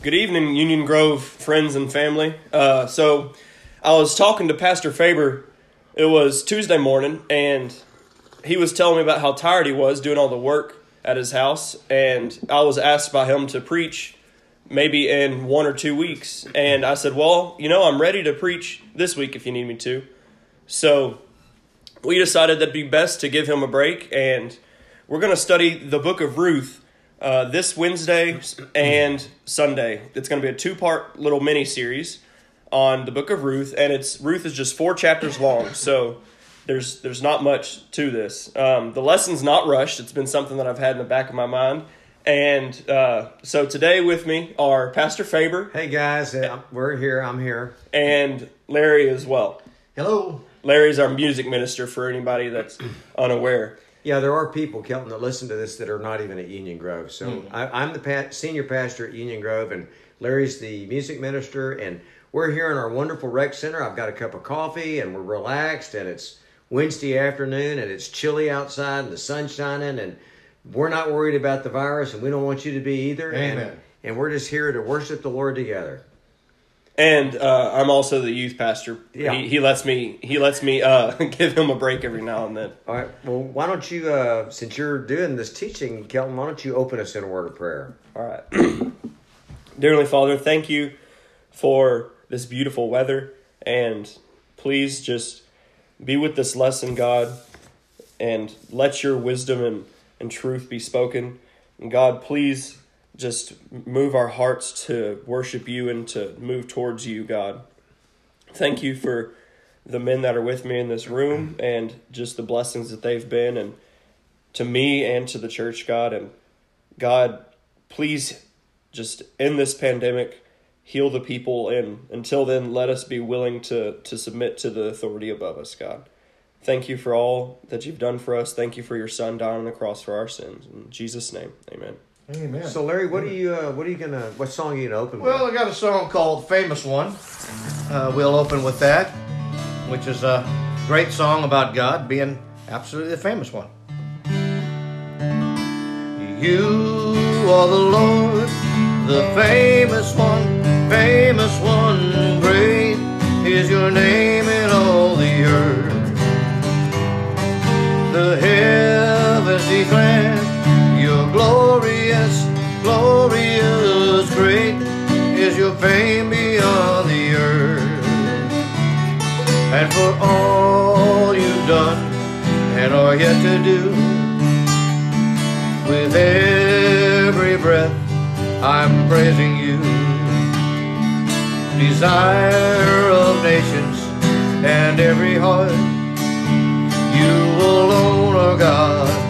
Good evening, Union Grove friends and family. Uh, so, I was talking to Pastor Faber. It was Tuesday morning, and he was telling me about how tired he was doing all the work at his house. And I was asked by him to preach maybe in one or two weeks. And I said, Well, you know, I'm ready to preach this week if you need me to. So, we decided that'd be best to give him a break, and we're going to study the book of Ruth uh, this Wednesday and Sunday. It's going to be a two part little mini series on the book of Ruth, and it's Ruth is just four chapters long, so there's there's not much to this. Um, the lesson's not rushed. It's been something that I've had in the back of my mind. And uh, so today with me are Pastor Faber Hey guys, uh, we're here. I'm here. and Larry as well. Hello. Larry's our music minister for anybody that's unaware. Yeah, there are people, Kelton, that listen to this that are not even at Union Grove. So Mm-hmm. I, I'm the pa- senior pastor at Union Grove, and Larry's the music minister. And we're here in our wonderful rec center. I've got a cup of coffee, and we're relaxed. And it's Wednesday afternoon, and it's chilly outside, and the sun's shining, and we're not worried about the virus, and we don't want you to be either. Amen. And, and we're just here to worship the Lord together. And uh, I'm also the youth pastor. Yeah. He, he lets me he lets me uh, give him a break every now and then. All right. Well, why don't you, uh, since you're doing this teaching, Kelton, why don't you open us in a word of prayer? All right. Dear Heavenly Father, thank you for this beautiful weather. And please just be with this lesson, God, and let your wisdom and, and truth be spoken. And God, please just move our hearts to worship you and to move towards you, God. Thank you for the men that are with me in this room and just the blessings that they've been and to me and to the church, God. And God, please just end this pandemic, heal the people, and until then, let us be willing to, to submit to the authority above us, God. Thank you for all that you've done for us. Thank you for your son dying on the cross for our sins. In Jesus' name, amen. Amen. So, Larry, what are you? Uh, what are you gonna? What song are you gonna open with? well, with? I got a song called "Famous One." Uh, we'll open with that, which is a great song about God being absolutely the famous one. You are the Lord, the famous one, famous one. Great is your name in all the earth. The heavens declare fame beyond the earth. And for all you've done and are yet to do, with every breath I'm praising you. Desire of nations and every heart, you alone are God.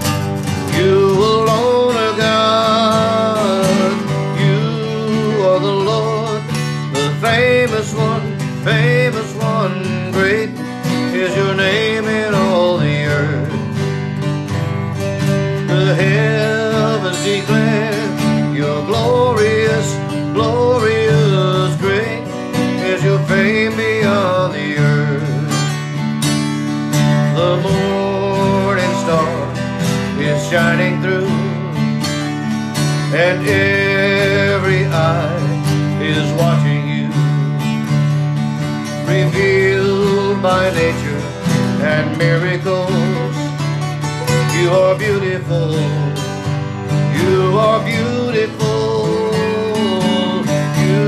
And every eye is watching you. Revealed by nature and miracles, you are beautiful. You are beautiful. You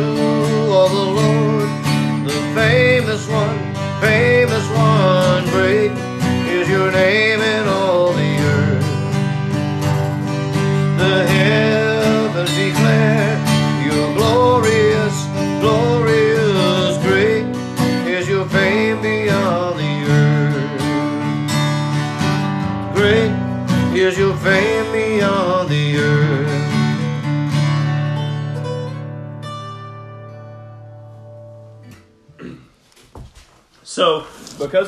are the Lord, the famous one, famous one. Great is your name in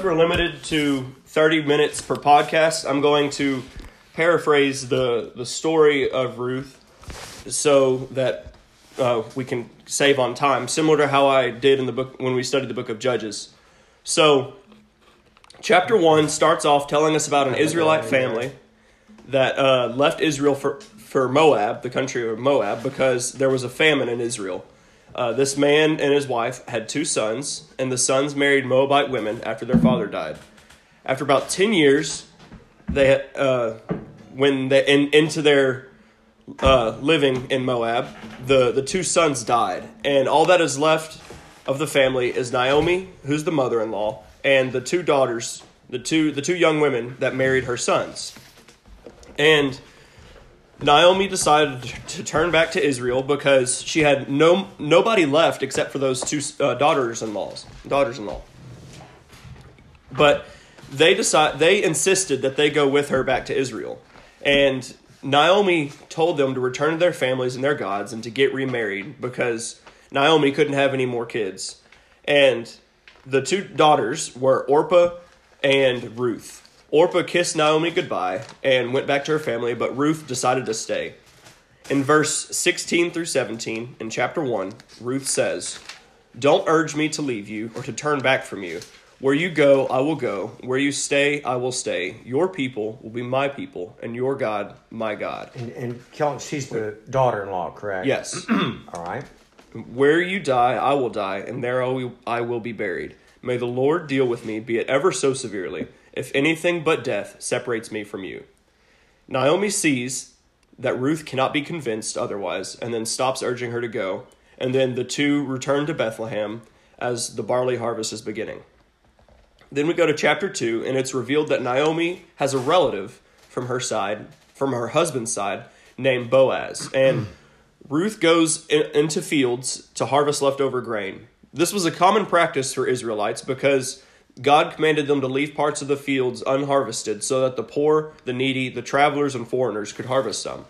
because we're limited to 30 minutes per podcast, I'm going to paraphrase the, the story of Ruth so that uh, we can save on time, similar to how I did in the book when we studied the book of Judges. So, chapter 1 starts off telling us about an Israelite family that uh, left Israel for, for Moab, the country of Moab, because there was a famine in Israel. Uh, this man and his wife had two sons, and the sons married Moabite women after their father died. After about 10 years, they uh, when they in, into their uh, living in Moab, the, the two sons died, and all that is left of the family is Naomi, who's the mother-in-law, and the two daughters, the two the two young women that married her sons. And Naomi decided to turn back to Israel because she had no nobody left except for those two uh, daughters-in-laws, daughters-in-law. But they decide they insisted that they go with her back to Israel. And Naomi told them to return to their families and their gods and to get remarried because Naomi couldn't have any more kids. And the two daughters were Orpah and Ruth. Orpah kissed Naomi goodbye and went back to her family, but Ruth decided to stay. In verse 16 through 17 in chapter 1, Ruth says, Don't urge me to leave you or to turn back from you. Where you go, I will go. Where you stay, I will stay. Your people will be my people, and your God, my God. And, and she's the daughter-in-law, correct? Yes. All right. Where you die, I will die, and there I will- be buried. May the Lord deal with me, be it ever so severely, if anything but death separates me from you. Naomi sees that Ruth cannot be convinced otherwise, and then stops urging her to go. And then the two return to Bethlehem as the barley harvest is beginning. Then we go to chapter 2, and it's revealed that Naomi has a relative from her side, from her husband's side, named Boaz. And Ruth goes in, into fields to harvest leftover grain. This was a common practice for Israelites because God commanded them to leave parts of the fields unharvested so that the poor, the needy, the travelers, and foreigners could harvest some.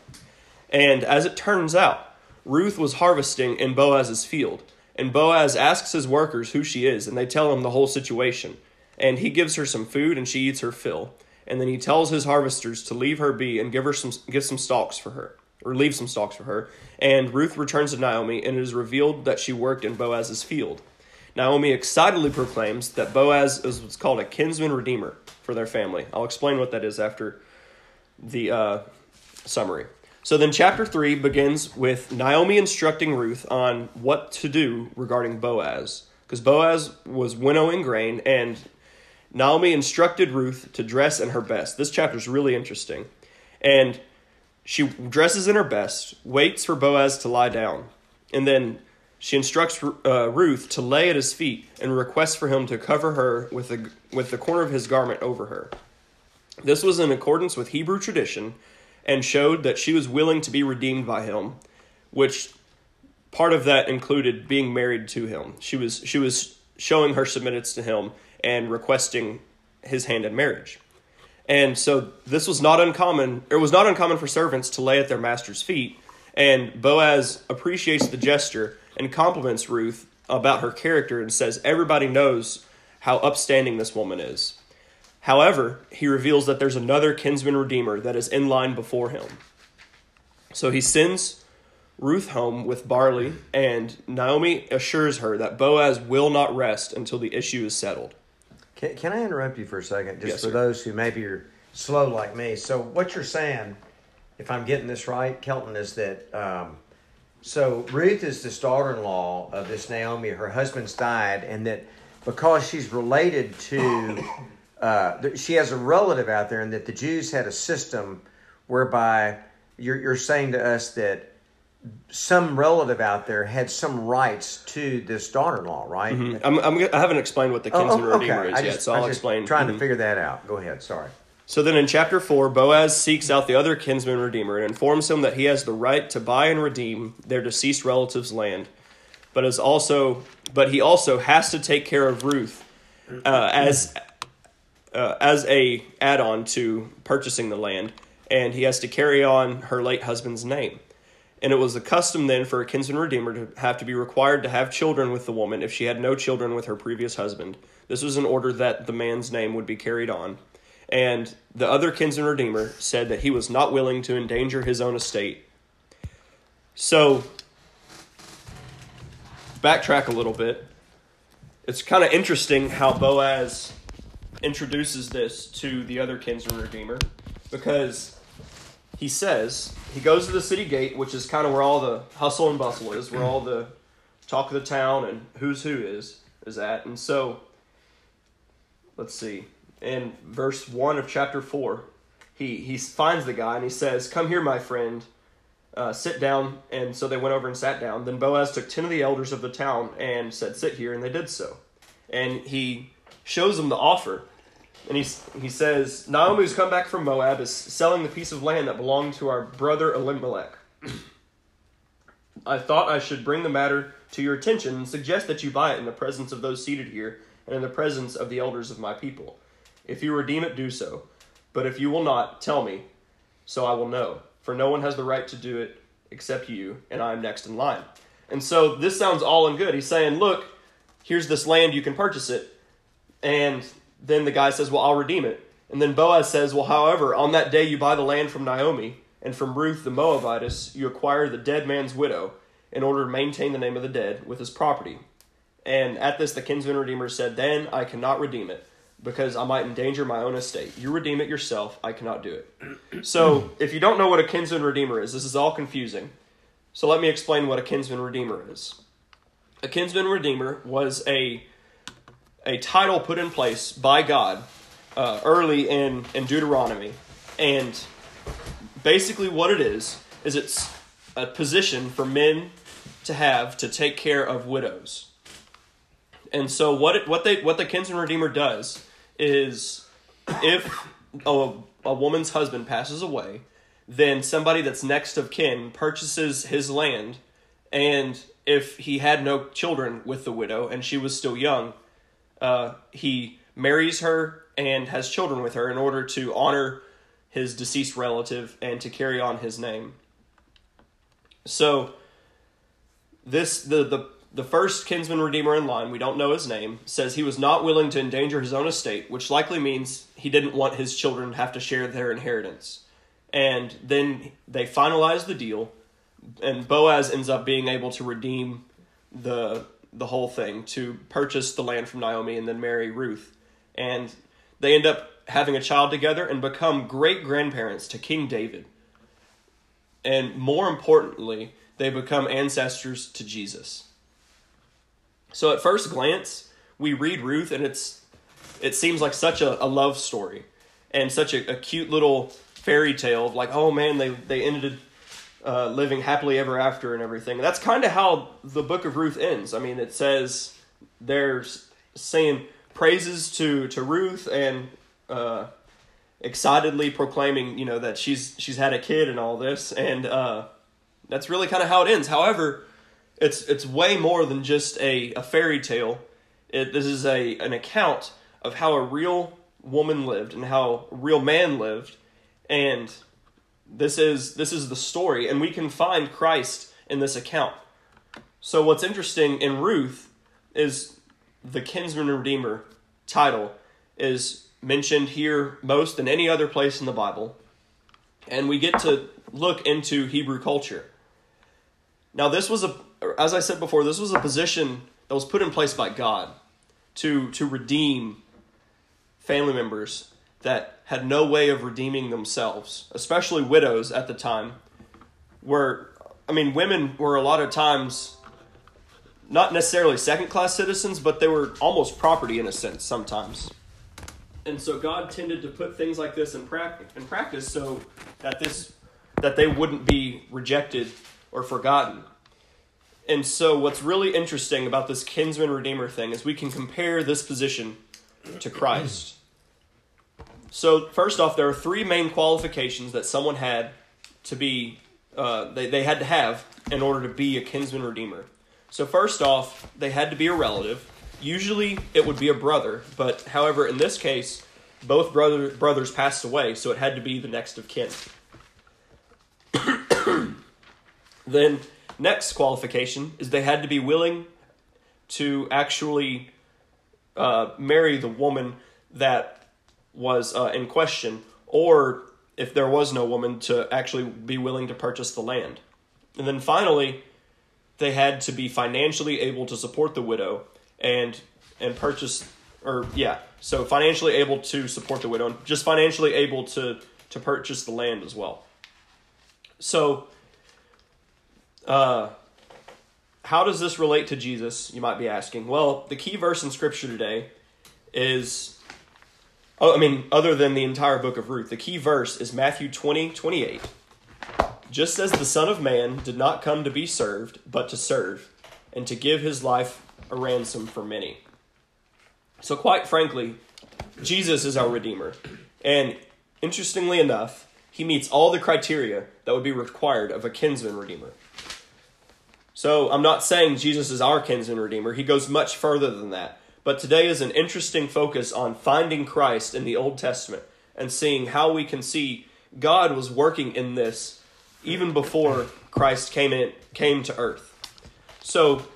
And as it turns out, Ruth was harvesting in Boaz's field. And Boaz asks his workers who she is, and they tell him the whole situation. And he gives her some food, and she eats her fill. And then he tells his harvesters to leave her be and give her some give some stalks for her, or leave some stalks for her. And Ruth returns to Naomi, and it is revealed that she worked in Boaz's field. Naomi excitedly proclaims that Boaz is what's called a kinsman redeemer for their family. I'll explain what that is after the uh, summary. So then, chapter 3 begins with Naomi instructing Ruth on what to do regarding Boaz. Because Boaz was winnowing grain, and Naomi instructed Ruth to dress in her best. This chapter is really interesting. And she dresses in her best, waits for Boaz to lie down, and then she instructs uh, Ruth to lay at his feet and requests for him to cover her with the, with the corner of his garment over her. This was in accordance with Hebrew tradition and showed that she was willing to be redeemed by him, which part of that included being married to him. She was she was showing her submittance to him and requesting his hand in marriage. And so this was not uncommon. It was not uncommon for servants to lay at their master's feet. And Boaz appreciates the gesture and compliments Ruth about her character and says everybody knows how upstanding this woman is. However, he reveals that there's another kinsman redeemer that is in line before him. So he sends Ruth home with barley, and Naomi assures her that Boaz will not rest until the issue is settled. Can, can I interrupt you for a second, just Yes, for sir. those who maybe are slow like me? So what you're saying, if I'm getting this right, Kelton, is that um, so Ruth is this daughter-in-law of this Naomi. Her husband's died, and that because she's related to, uh, she has a relative out there, and that the Jews had a system whereby you're you're saying to us that some relative out there had some rights to this daughter-in-law, right? I'm, I'm, I haven't explained what the Oh, kinsman oh, redeemer is I yet, so I'll just explain. Trying Mhm. to figure that out. Go ahead. Sorry. So then in chapter 4, Boaz seeks out the other kinsman redeemer and informs him that he has the right to buy and redeem their deceased relative's land, but is also but he also has to take care of Ruth uh, as uh, as a add-on to purchasing the land, and he has to carry on her late husband's name. And it was the custom then for a kinsman redeemer to have to be required to have children with the woman if she had no children with her previous husband. This was in order that the man's name would be carried on. And the other kinsman redeemer said that he was not willing to endanger his own estate. So, backtrack a little bit. It's kind of interesting how Boaz introduces this to the other kinsman redeemer because he says he goes to the city gate, which is kind of where all the hustle and bustle is, where all the talk of the town and who's who is is at. And so, let's see, in verse one of chapter four, he he finds the guy and he says, "Come here, my friend." Uh, sit down, and so they went over and sat down. Then Boaz took ten of the elders of the town and said, "Sit here," and they did so. And he shows them the offer, and he he says, "Naomi, who's come back from Moab, is selling the piece of land that belonged to our brother Elimelech. I thought I should bring the matter to your attention and suggest that you buy it in the presence of those seated here and in the presence of the elders of my people. If you redeem it, do so. But if you will not, tell me, so I will know." for no one has the right to do it except you, and I am next in line. And so this sounds all in good. He's saying, Look, here's this land, you can purchase it. And then the guy says, Well, I'll redeem it. And then Boaz says, Well, however, on that day you buy the land from Naomi, and from Ruth the Moabitess you acquire the dead man's widow in order to maintain the name of the dead with his property. And at this the kinsman redeemer said, Then I cannot redeem it because I might endanger my own estate. You redeem it yourself. I cannot do it. So, if you don't know what a kinsman redeemer is, this is all confusing. So, let me explain what a kinsman redeemer is. A kinsman redeemer was a a title put in place by God uh, early in in Deuteronomy, and basically what it is is it's a position for men to have to take care of widows. And so what it, what they what the kinsman redeemer does is if a, a woman's husband passes away, then somebody that's next of kin purchases his land, and if he had no children with the widow and she was still young, uh, he marries her and has children with her in order to honor his deceased relative and to carry on his name. So this the the the first kinsman redeemer in line, we don't know his name, says he was not willing to endanger his own estate, which likely means he didn't want his children to have to share their inheritance. And then they finalize the deal, and Boaz ends up being able to redeem the the whole thing to purchase the land from Naomi and then marry Ruth. And they end up having a child together and become great grandparents to King David. And more importantly, they become ancestors to Jesus. So at first glance, we read Ruth and it's it seems like such a, a love story and such a, a, cute little fairy tale of like, oh man, they they ended uh, living happily ever after and everything. That's kind of how the book of Ruth ends. I mean, it says they're saying praises to to Ruth and uh, excitedly proclaiming, you know, that she's she's had a kid and all this, and uh, that's really kind of how it ends. However, it's it's way more than just a, a fairy tale. It, this is a an account of how a real woman lived and how a real man lived, and this is this is the story, and we can find Christ in this account. So what's interesting in Ruth is the kinsman redeemer title is mentioned here most than any other place in the Bible, and we get to look into Hebrew culture. Now, this was a as I said before, this was a position that was put in place by God to to redeem family members that had no way of redeeming themselves, especially widows at the time. Where I mean, women were a lot of times not necessarily second class citizens, but they were almost property in a sense sometimes. And so God tended to put things like this in practice, in practice so that this that they wouldn't be rejected or forgotten. And so, what's really interesting about this kinsman redeemer thing is we can compare this position to Christ. So, first off, there are three main qualifications that someone had to be, uh, they, they had to have in order to be a kinsman redeemer. So, first off, they had to be a relative. Usually, it would be a brother, but however, in this case, both brother, brothers passed away, so it had to be the next of kin. then, Next qualification is they had to be willing to actually uh, marry the woman that was uh, in question, or if there was no woman, to actually be willing to purchase the land. And then finally, they had to be financially able to support the widow and and purchase or yeah, so financially able to support the widow and just financially able to to purchase the land as well. So, uh, how does this relate to Jesus? You might be asking. Well, the key verse in Scripture today is, Oh, I mean, other than the entire book of Ruth, the key verse is Matthew 20, 28. Just as the Son of Man did not come to be served, but to serve, and to give his life a ransom for many. So, quite frankly, Jesus is our Redeemer. And interestingly enough, he meets all the criteria that would be required of a kinsman Redeemer. So, I'm not saying Jesus is our kinsman Redeemer, he goes much further than that. But today is an interesting focus on finding Christ in the Old Testament and seeing how we can see God was working in this even before Christ came in came to earth. So,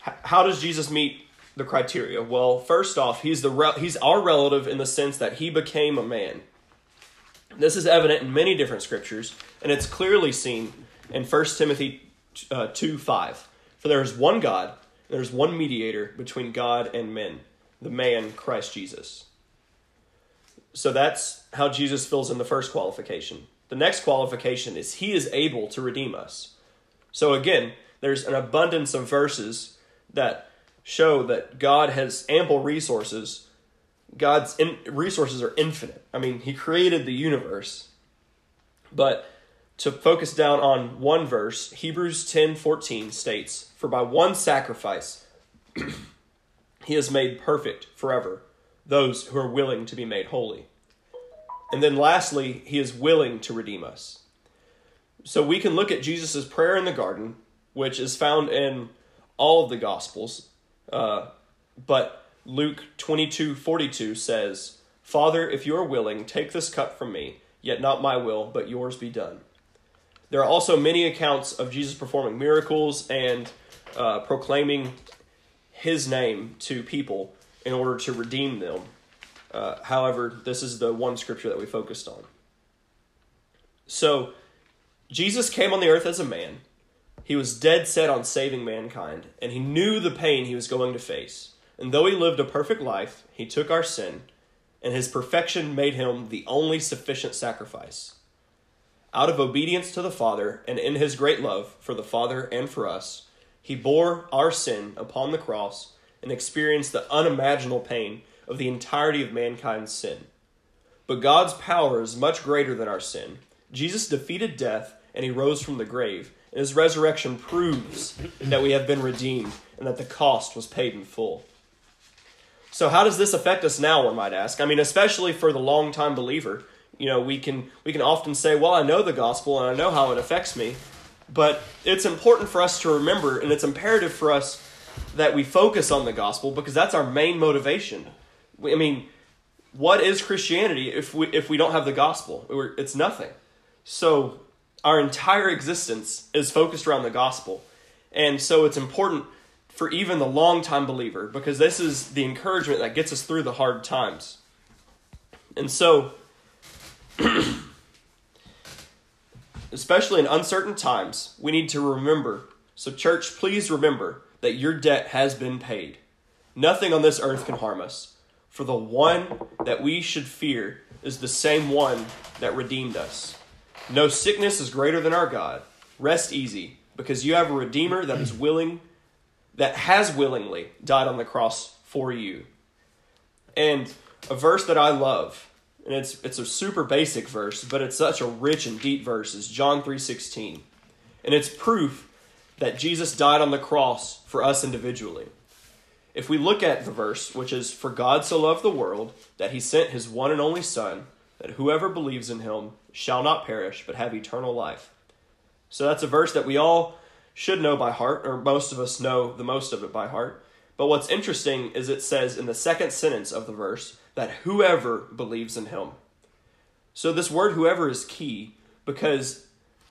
how does Jesus meet the criteria? Well, first off, he's the re- he's our relative in the sense that he became a man. This is evident in many different scriptures, and it's clearly seen in 1 Timothy uh, 2 5. For there is one God, there is one mediator between God and men, the man Christ Jesus. So that's how Jesus fills in the first qualification. The next qualification is he is able to redeem us. So again, there's an abundance of verses that show that God has ample resources. God's in, resources are infinite. I mean, He created the universe. But to focus down on one verse, Hebrews 10 14 states, For by one sacrifice He has made perfect forever those who are willing to be made holy. And then lastly, He is willing to redeem us. So we can look at Jesus' prayer in the garden, which is found in all of the Gospels. Uh, but Luke 22 42 says, Father, if you are willing, take this cup from me, yet not my will, but yours be done. There are also many accounts of Jesus performing miracles and uh, proclaiming his name to people in order to redeem them. Uh, however, this is the one scripture that we focused on. So, Jesus came on the earth as a man. He was dead set on saving mankind, and he knew the pain he was going to face. And though he lived a perfect life, he took our sin, and his perfection made him the only sufficient sacrifice. Out of obedience to the Father, and in his great love for the Father and for us, he bore our sin upon the cross and experienced the unimaginable pain of the entirety of mankind's sin. But God's power is much greater than our sin. Jesus defeated death and he rose from the grave and his resurrection proves that we have been redeemed and that the cost was paid in full. So how does this affect us now, one might ask? I mean, especially for the long-time believer. You know, we can we can often say, "Well, I know the gospel and I know how it affects me." But it's important for us to remember and it's imperative for us that we focus on the gospel because that's our main motivation. I mean, what is Christianity if we if we don't have the gospel? It's nothing. So our entire existence is focused around the gospel. And so it's important for even the long time believer because this is the encouragement that gets us through the hard times. And so, especially in uncertain times, we need to remember. So, church, please remember that your debt has been paid. Nothing on this earth can harm us. For the one that we should fear is the same one that redeemed us. No sickness is greater than our God. Rest easy, because you have a Redeemer that is willing, that has willingly died on the cross for you. And a verse that I love, and it's it's a super basic verse, but it's such a rich and deep verse, is John 3:16. And it's proof that Jesus died on the cross for us individually. If we look at the verse, which is, For God so loved the world that he sent his one and only Son, that whoever believes in him shall not perish, but have eternal life. So that's a verse that we all should know by heart, or most of us know the most of it by heart. But what's interesting is it says in the second sentence of the verse that whoever believes in him. So this word whoever is key because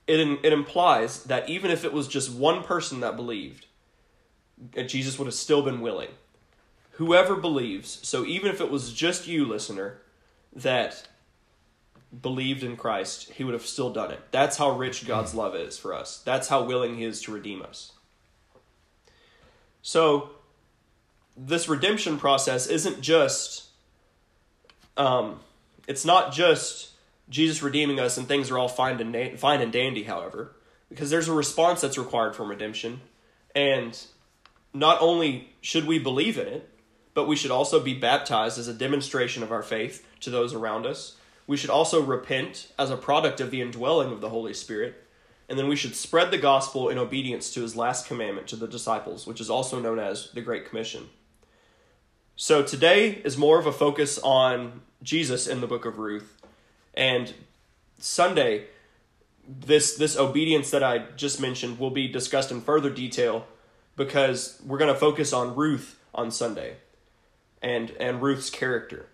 it, it implies that even if it was just one person that believed, uh, Jesus would have still been willing. Whoever believes, so even if it was just you, listener, that believed in Christ, he would have still done it. That's how rich God's hmm. love is for us. That's how willing he is to redeem us. So, this redemption process isn't just um, it's not just Jesus redeeming us and things are all fine and fine and dandy, however, because there's a response that's required from redemption, and not only should we believe in it, but we should also be baptized as a demonstration of our faith to those around us. We should also repent as a product of the indwelling of the Holy Spirit, and then we should spread the gospel in obedience to his last commandment to the disciples, which is also known as the Great Commission. So today is more of a focus on Jesus in the book of Ruth. And Sunday, this this obedience that I just mentioned will be discussed in further detail because we're going to focus on Ruth on Sunday and and Ruth's character.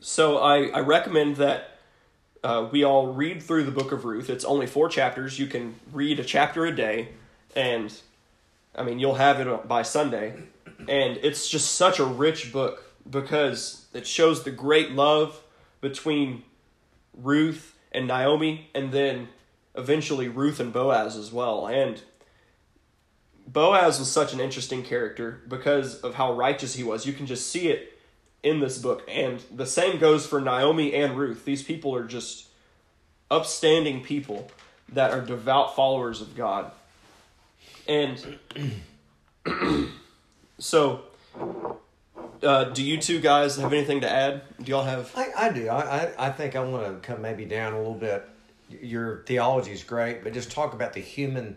So I, I recommend that uh, we all read through the book of Ruth. It's only four chapters. You can read a chapter a day, and I mean you'll have it by Sunday. And it's just such a rich book because it shows the great love between Ruth and Naomi, and then eventually Ruth and Boaz as well. And Boaz was such an interesting character because of how righteous he was. You can just see it in this book. And the same goes for Naomi and Ruth. These people are just upstanding people that are devout followers of God. And so, uh, do you two guys have anything to add? Do y'all have. I, I do. I, I, I think I want to come maybe down a little bit. Your theology is great, but just talk about the human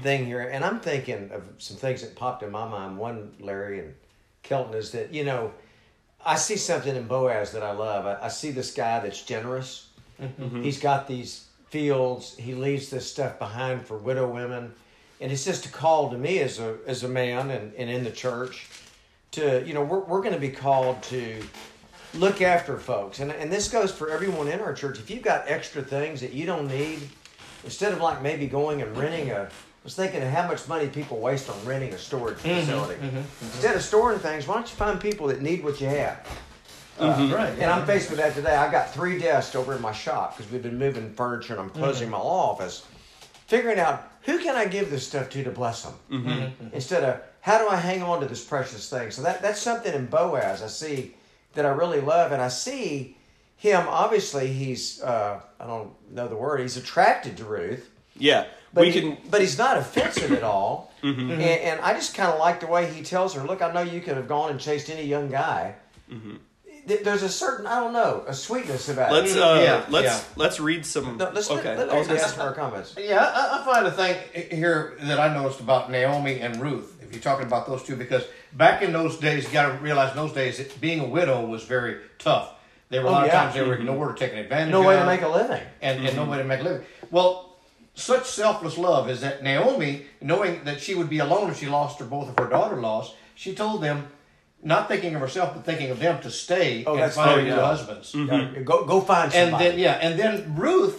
thing here. And I'm thinking of some things that popped in my mind. One, Larry and Kelton, is that, you know, I see something in Boaz that I love. I, I see this guy that's generous. He's got these fields. He leaves this stuff behind for widow women. And it's just a call to me as a as a man and, and in the church to, you know, we're, we're going to be called to look after folks. And, and this goes for everyone in our church. If you've got extra things that you don't need, instead of like maybe going and renting a, I was thinking of how much money people waste on renting a storage mm-hmm, facility. Mm-hmm. Instead of storing things, why don't you find people that need what you have? Mm-hmm. Uh, right. And I'm faced with that today. I've got three desks over in my shop because we've been moving furniture and I'm closing my law office. Figuring out who can I give this stuff to to bless them instead of how do I hang on to this precious thing. So that that's something in Boaz I see that I really love, and I see him. Obviously, he's uh, I don't know the word. He's attracted to Ruth. Yeah, But, we he- can. but he's not offensive at all. Mm-hmm. and, and I just kind of like the way he tells her, "Look, I know you could have gone and chased any young guy." Th- There's a certain, I don't know, a sweetness about Let's it. uh, Yeah, let's yeah. let's read some. No, let's okay, let, I was let, gonna ask our comments. Yeah, I, I find a thing here that I noticed about Naomi and Ruth. If you're talking about those two, because back in those days, you got to realize in those days, it, being a widow was very tough. There were a Oh, lot of yeah. times they were mm-hmm. ignored or taken advantage No of. No way to make a living. and, and no mm-hmm. way to make a living. Well, such selfless love is that Naomi, knowing that she would be alone if she lost her both of her daughter-in-laws, she told them, not thinking of herself but thinking of them, to stay Oh, and find very new good. husbands. Yeah, Go go find somebody. And then yeah, and then Ruth,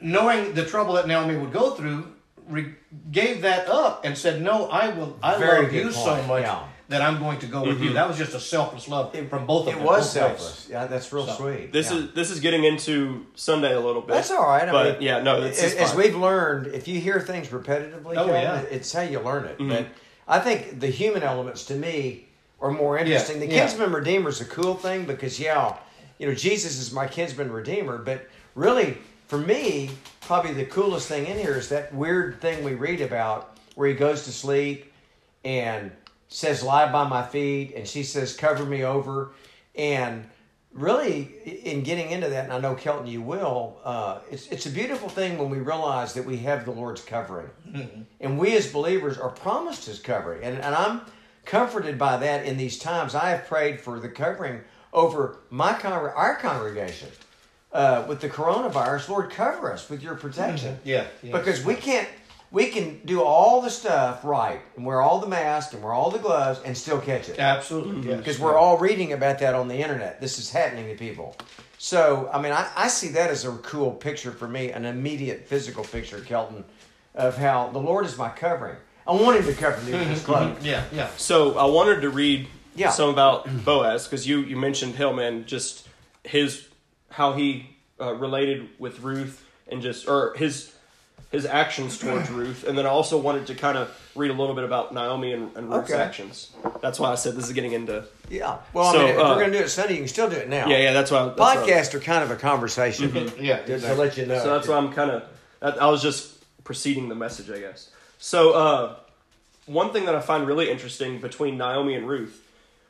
knowing the trouble that Naomi would go through, re- gave that up and said, "No, I will. I Very love good you so much yeah. that I'm going to go with you." That was just a selfless love from both of them. it was both ways. selfless. Yeah, that's real So, sweet. This yeah. is this is getting into Sunday a little bit. That's all right. I but mean, yeah, no, it's as, it's as fine. we've learned, if you hear things repetitively, Oh, Kelton, yeah. it's how you learn Mm-hmm. it. But I think the human elements to me are more interesting. the yeah. kinsman redeemer is a cool thing because yeah, you know Jesus is my kinsman redeemer, but really for me, probably the coolest thing in here is that weird thing we read about where he goes to sleep and says lie by my feet and she says cover me over and really in getting into that and i know kelton you will uh, it's, it's a beautiful thing when we realize that we have the lord's covering and we as believers are promised his covering and, and i'm comforted by that in these times. I have prayed for the covering over my con- our congregation uh, with the coronavirus. Lord cover us with your protection. Yeah, yeah. because we can't we can do all the stuff right and wear all the masks and wear all the gloves and still catch it. Absolutely, yes. because we're all reading about that on the internet. This is happening to people. So i mean I, I see that as a cool picture for me an immediate physical picture kelton of how the lord is my covering i wanted him to cover me with his clothes Yeah, yeah. So I wanted to read Yeah. some about Boaz because you you mentioned him and just his how he uh, related with Ruth and just or his his actions towards Ruth, and then I also wanted to kind of read a little bit about Naomi and, and Ruth's Okay. actions. That's why I said this is getting into. Yeah. Well, So, I mean, if uh, we're going to do it Sunday, you can still do it now. Yeah, yeah, that's why. That's why- Podcasts are kind of a conversation. Yeah, Just to exactly. let you know. So that's why I'm kind of. I was just preceding the message, I guess. So uh, one thing that I find really interesting between Naomi and Ruth,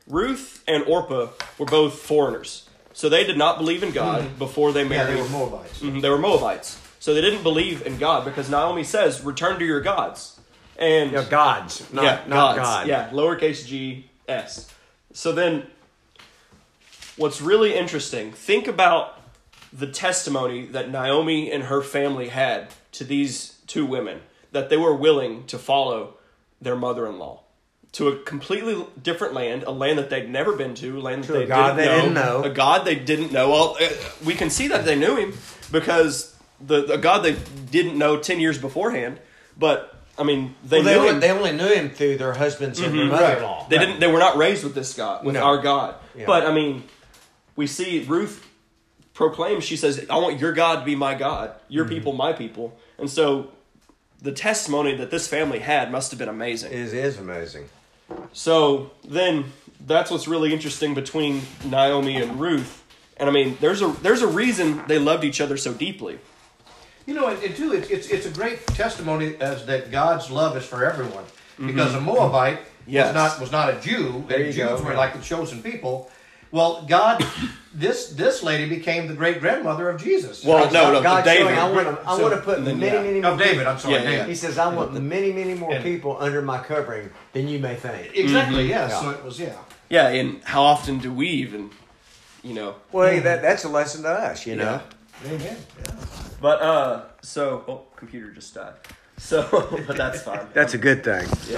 Ruth and Orpah were both foreigners, so they did not believe in God before they Mm-hmm. Yeah, married. they were Moabites. Mhm, they were Moabites, so they didn't believe in God because Naomi says, "Return to your gods." And know, gods, not, yeah, not gods. God. Yeah, lowercase g s. So then, what's really interesting, think about the testimony that Naomi and her family had to these two women that they were willing to follow their mother in law to a completely different land, a land that they'd never been to, a land that To a they, God didn't, they know, didn't know. a God they didn't know. Well, uh, we can see that they knew him because the, the God they didn't know 10 years beforehand, but I mean, they Well, they, only, him. they only knew him through their husbands and their mother-in-law. They didn't. They were not raised with this God, with No. our God. Yeah. But I mean, we see Ruth proclaims. She says, "I want your God to be my God, your Mm-hmm. people my people." And so, the testimony that this family had must have been amazing. It is amazing. So then, that's what's really interesting between Naomi and Ruth. And I mean, there's a there's a reason they loved each other so deeply. You know, and, and too, it's, it's it's a great testimony as that God's love is for everyone. Because a Moabite Mm-hmm. Yes. was not was not a Jew, There and you Jews go, were yeah. like the chosen people. Well, God, this this lady became the great grandmother of Jesus. Well, God's- no, no, God David. showing, I want to, I So- want to put many, yeah. many more Of David, I'm sorry, Yeah, yeah. David. He says, I want many, many more And- people under my covering than you may think. Exactly, yeah. Yeah. So it was, yeah. Yeah, and how often do we even, you know? Well, hey, that, that's a lesson to us, you know. Amen. Yeah. But uh, so oh, computer just died. So, but that's fine. That's a good thing.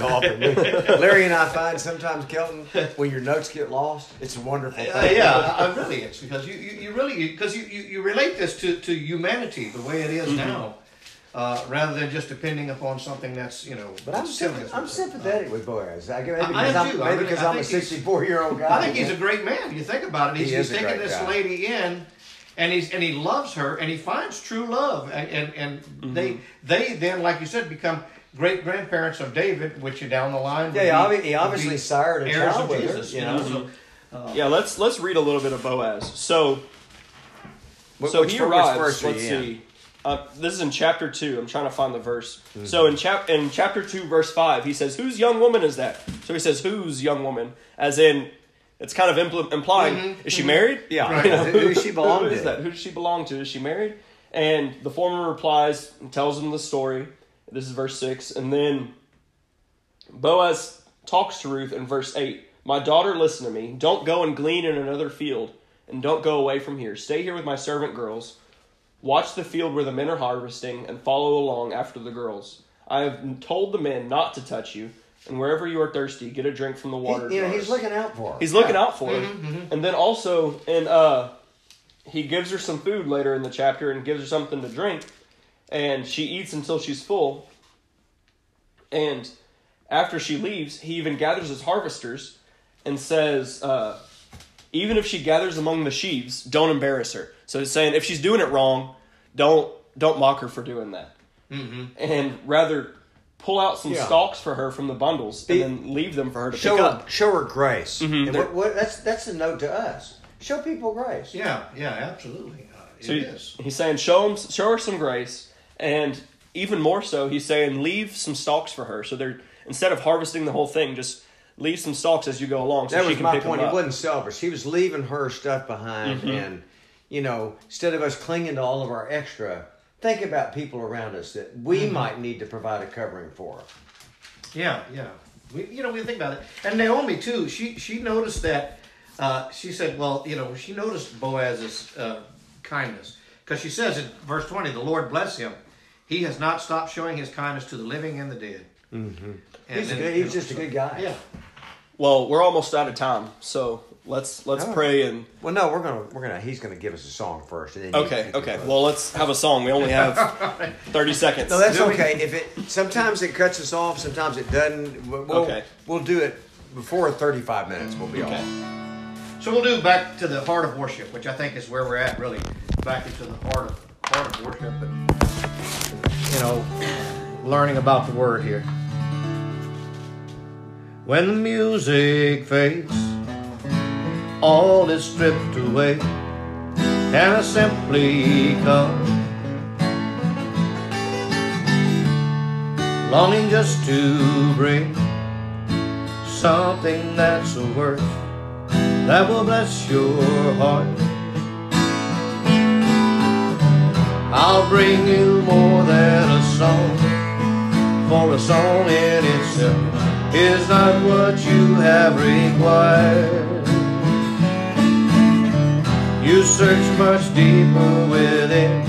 Larry and I find sometimes, Kelton, when your notes get lost, it's a wonderful Uh, thing. yeah, I, I really it's because you, you, you really because you, you, you relate this to, to humanity the way it is Mm-hmm. now, uh, rather than just depending upon something that's you know. But I'm, that's silly, symp- as I'm we say. sympathetic with Boaz. I, maybe I- I because am I'm, too. I maybe because I I'm a 64 year old guy. I think he's a great man. You think about it. He's, He he's is a taking this guy. lady in, and he's and he loves her, and he finds true love, and and, and Mm-hmm. they they then, like you said, become great grandparents of David, which are down the line. Yeah, he, would be- obvi- he would obviously be sired a heirs child of with Jesus. her. You know, so, Yeah, let's let's read a little bit of Boaz. So Wh- so he ver- arrives. verse let's you see. Uh, this is in chapter two. I'm trying to find the verse. Mm-hmm. So in chap in chapter two, verse five, he says, "Whose young woman is that?" So he says, "Whose young woman?" As in, it's kind of impl- implying, is she married? Mm-hmm. Yeah. Right. You know, Who- who does she belong who to? is that? Who does she belong to? Is she married? And the foreman replies and tells him the story. This is verse six, and then Boaz talks to Ruth in verse 8 My daughter, listen to me. Don't go and glean in another field, and don't go away from here. Stay here with my servant girls. Watch the field where the men are harvesting, and follow along after the girls. I have told the men not to touch you, and wherever you are thirsty, get a drink from the water. He, you know, jars." he's looking out for her. He's looking out for her. And then also, and uh, he gives her some food later in the chapter and gives her something to drink. And she eats until she's full. And after she leaves, he even gathers his harvesters and says, uh, even if she gathers among the sheaves, don't embarrass her. So he's saying if she's doing it wrong, don't don't mock her for doing that. Mm-hmm. And rather pull out some Yeah. stalks for her from the bundles Be- and then leave them for her to show pick her, up. show her grace. Mhm. And what, what, that's that's a note to us. Show people grace. Yeah, yeah, absolutely. Uh, it he- is. he's saying show him, show her some grace, and even more so, he's saying leave some stalks for her. So they're instead of harvesting the whole thing, just leave some stalks as you go along, so that she was can my pick point. them He up. wasn't selfish. He was leaving her stuff behind, Mm-hmm. and you know, instead of us clinging to all of our extra, think about people around us that we Mm-hmm. might need to provide a covering for. Yeah, yeah. We, you know, we think about it. And Naomi too. She she noticed that. Uh, she said, "Well, you know, she noticed Boaz's uh, kindness because she says in verse twenty, the Lord bless him. He has not stopped showing his kindness to the living and the dead." Mm-hmm. He's a good, he was just a good guy. Yeah. Well, we're almost out of time, so let's let's Oh. pray and Well, no, we're gonna we're gonna. He's gonna give us a song first, and then you- okay, you can okay. Well, let's have a song. We only have thirty seconds. No, that's Do we- okay. If it sometimes it cuts us off, sometimes it doesn't. We'll, we'll- Okay. We'll do it before 35 minutes. We'll be okay. off. So we'll do back to the heart of worship, which I think is where we're at, really, back into the heart of heart of worship. But you know, learning about the word here. When the music fades, all is stripped away, and I simply come, longing just to bring something that's worth that will bless your heart. I'll bring you more than a song, for a song in itself is not what you have required. You search much deeper within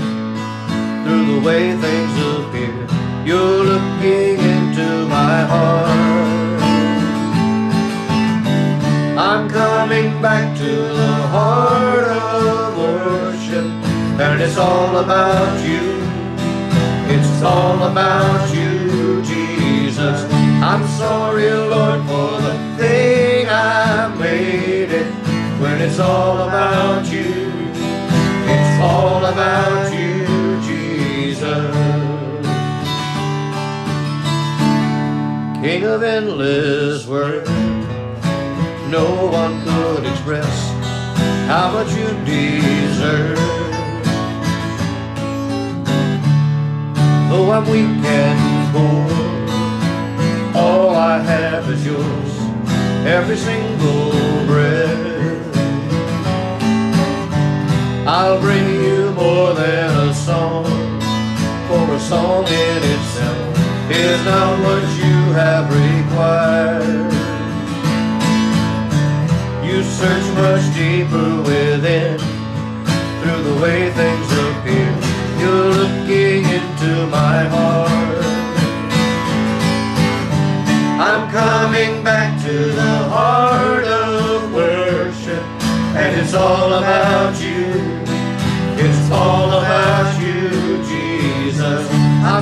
through the way things appear. You're looking into my heart. I'm coming back to the heart of worship, and it's all about you. It's all about you, Jesus. I'm sorry, Lord, for the thing I made it's all about you, it's all about you, Jesus. King of endless worth no one could express how much you deserve. Though I'm weak and poor, all I have is yours, every single breath. I'll bring you more than a song, for a song in itself is not what you have required. You search much deeper within through the way things appear. You're looking into my heart. I'm coming back to the heart of worship, and it's all about you.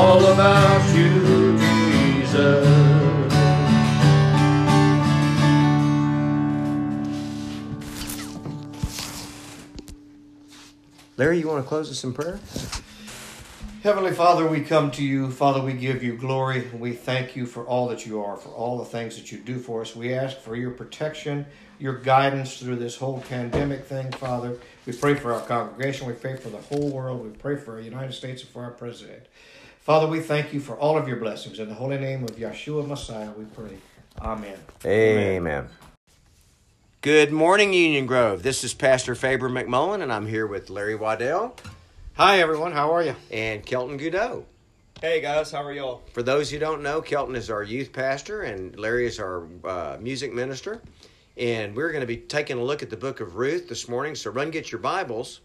all about you, Jesus. Larry, you want to close us in prayer? Heavenly Father, we come to you. Father, we give you glory. We thank you for all that you are, for all the things that you do for us. We ask for your protection, your guidance through this whole pandemic thing, Father. We pray for our congregation. We pray for the whole world. We pray for our United States and for our president. Father, we thank you for all of your blessings. In the holy name of Yeshua Messiah, we pray. Amen. Amen. Good morning, Union Grove. This is Pastor Faber McMullen, and I'm here with Larry Waddell Hi, everyone. How are you? and Kelton Goudeau. Hey guys, how are y'all? For those who don't know, Kelton is our youth pastor, and Larry is our uh, music minister. And we're going to be taking a look at the book of Ruth this morning. So run get your Bibles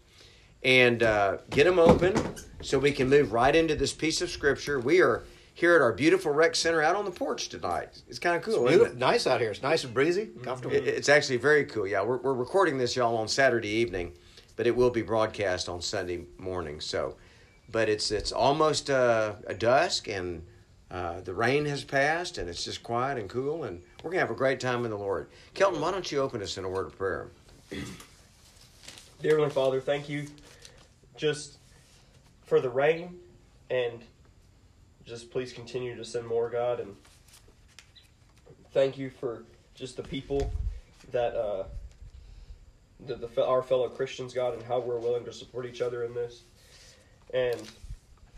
and uh, get them open so we can move right into this piece of scripture. We are here at our beautiful rec center out on the porch tonight. It's kind of cool, isn't it? Nice out here. It's nice and breezy, comfortable. It- It's actually very cool. Yeah, we're, we're recording this, y'all, on Saturday evening, but it will be broadcast on Sunday morning. So, but it's it's almost uh, a dusk, and uh, the rain has passed, and it's just quiet and cool, and we're gonna have a great time in the Lord. Kelton, why don't you open us in a word of prayer? Dear Heavenly Father, thank you just for the rain and just please continue to send more, God. And thank you for just the people that, uh, the, the, our fellow Christians, God, and how we're willing to support each other in this. And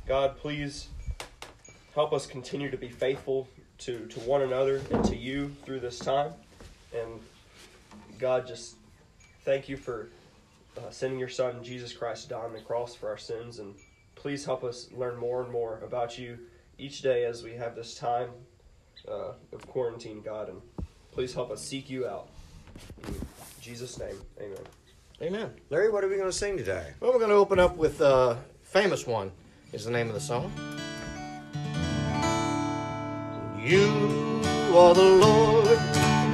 God, please help us continue to be faithful to, to one another and to you through this time. And God, just thank you for uh, sending your son Jesus Christ to die on the cross for our sins, and please help us learn more and more about you each day as we have this time uh, of quarantine, God, and please help us seek you out. In Jesus' name, Amen. Amen. Larry, what are we going to sing today? Well, we're going to open up with a famous one, is the name of the song. You are the Lord,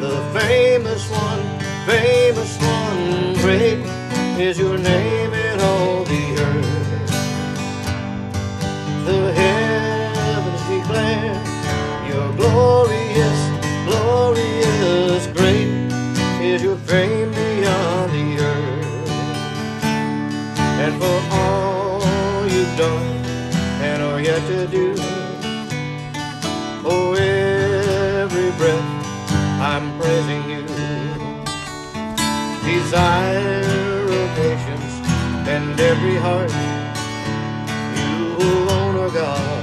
the famous one, famous one. Great is your name in all the earth. The heavens declare your glorious, glorious. Great is your fame beyond the earth. And for all you've done and are yet to do. Oh, every breath I'm praising you. Desire nations and every heart. You alone are God.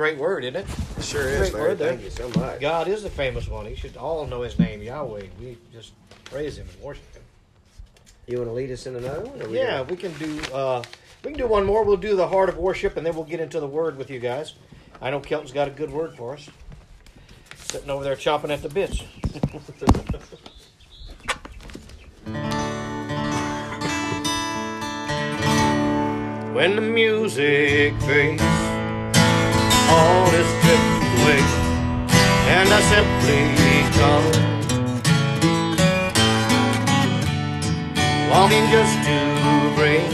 Great word, isn't it? It sure is, Great Larry. word there. Thank you so much. God is the famous one. He should all know his name, Yahweh. We just praise him and worship him. You want to lead us in another one? we Yeah, we can do uh, we can do one more. We'll do the heart of worship, and then we'll get into the word with you guys. I know Kelton's got a good word for us. Sitting over there chopping at the bits. when the music fades, all is stripped away, and I simply come, longing just to bring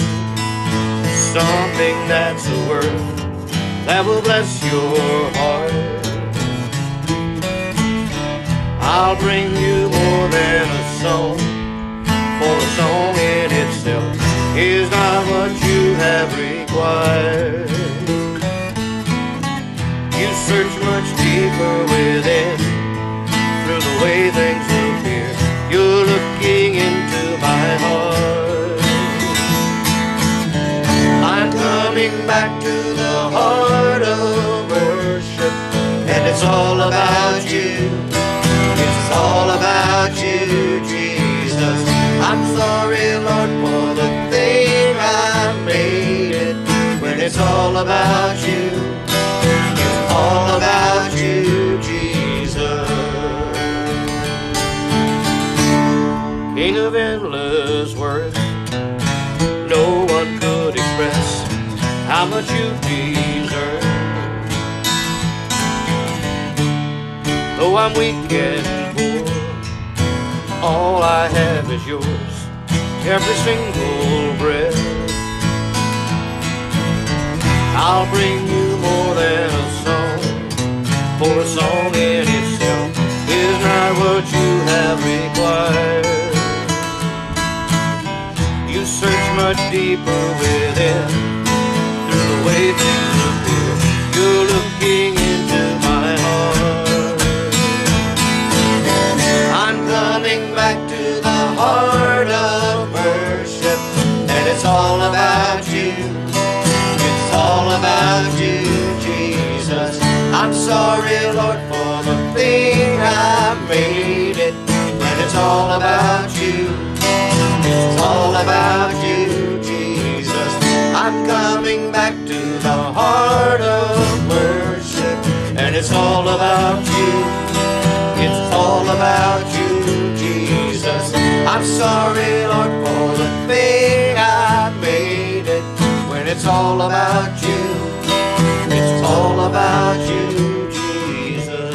something that's a word that will bless your heart. I'll bring you more than a song, for a song in itself is not what you have required. You search much deeper within through the way things appear. You're looking into my heart. I'm coming back to the heart of worship, and it's all about you. It's all about you, Jesus. I'm sorry, Lord, for the thing I made it. When it's all about you, much you deserve. Though I'm weak and poor, all I have is yours, every single breath. I'll bring you more than a song, for a song in itself is not what you have required. You search much deeper within, You're looking into my heart. I'm coming back to the heart of worship, and it's all about you. It's all about you, Jesus. I'm sorry, Lord, for the thing I made it's all about and it's all about you. It's all about you, Jesus. I'm sorry, Lord, for the thing I made it. When it's all about you, it's all about you, Jesus.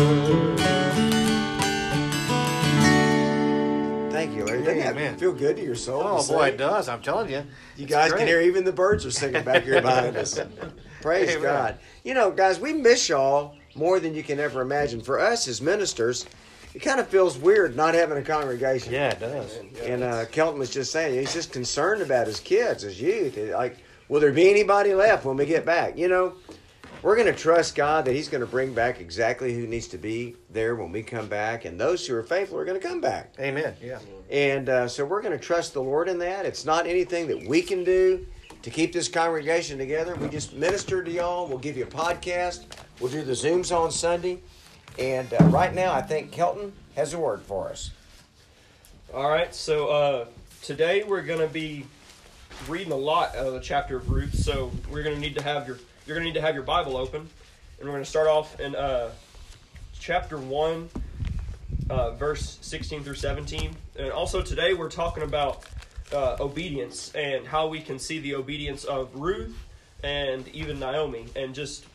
Thank you, Larry. Doesn't that Amen. feel good to your soul? Oh boy, it does. I'm telling you. You It's guys great. can hear even the birds are singing back here behind us. Praise Amen. God. You know, guys, we miss y'all more than you can ever imagine. For us as ministers, it kind of feels weird not having a congregation. Yeah, it does. And uh, Kelton was just saying he's just concerned about his kids, his youth. Like, will there be anybody left when we get back? You know, we're going to trust God that He's going to bring back exactly who needs to be there when we come back, and those who are faithful are going to come back. Amen. Yeah. And uh, so we're going to trust the Lord in that. It's not anything that we can do to keep this congregation together. We just minister to y'all. We'll give you a podcast. We'll do the Zooms on Sunday. And uh, right now, I think Kelton has a word for us. All right, so uh, today we're going to be reading a lot of the chapter of Ruth. So we're going to need to have your you're going to need to have your Bible open, and we're going to start off in uh, chapter one, uh, verse sixteen through seventeen. And also today we're talking about uh, obedience and how we can see the obedience of Ruth and even Naomi, and just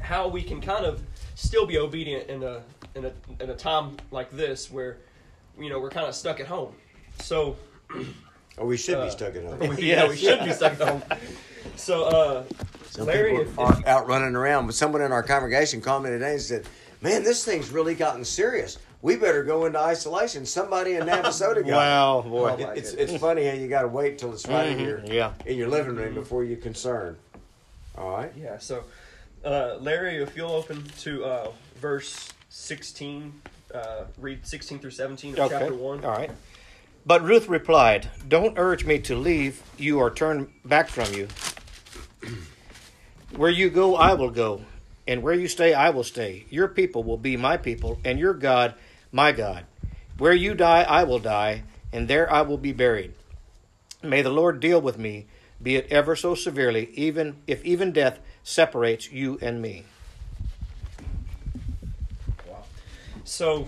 how we can kind of still be obedient in a in a in a time like this where you know we're kind of stuck at home. So Oh, we should be Uh, stuck at home. yeah, we should be stuck at home. So uh, Some Larry, people if, are if, out running around. But someone in our congregation called me today and said, "Man, this thing's really gotten serious. We better go into isolation." Somebody in Navasota got. it." Wow, boy. Oh, my It- it's it's funny how you got to wait till it's right in your Yeah. in your living room before you concern. All right. yeah. So uh, Larry, if you'll open to uh, verse sixteen, uh, read sixteen through seventeen of Okay. chapter one. All right. But Ruth replied, Don't urge me to leave you or turn back from you. Where you go, I will go, and where you stay, I will stay. Your people will be my people, and your God, my God. Where you die, I will die, and there I will be buried. May the Lord deal with me, be it ever so severely, even if even death separates you and me. So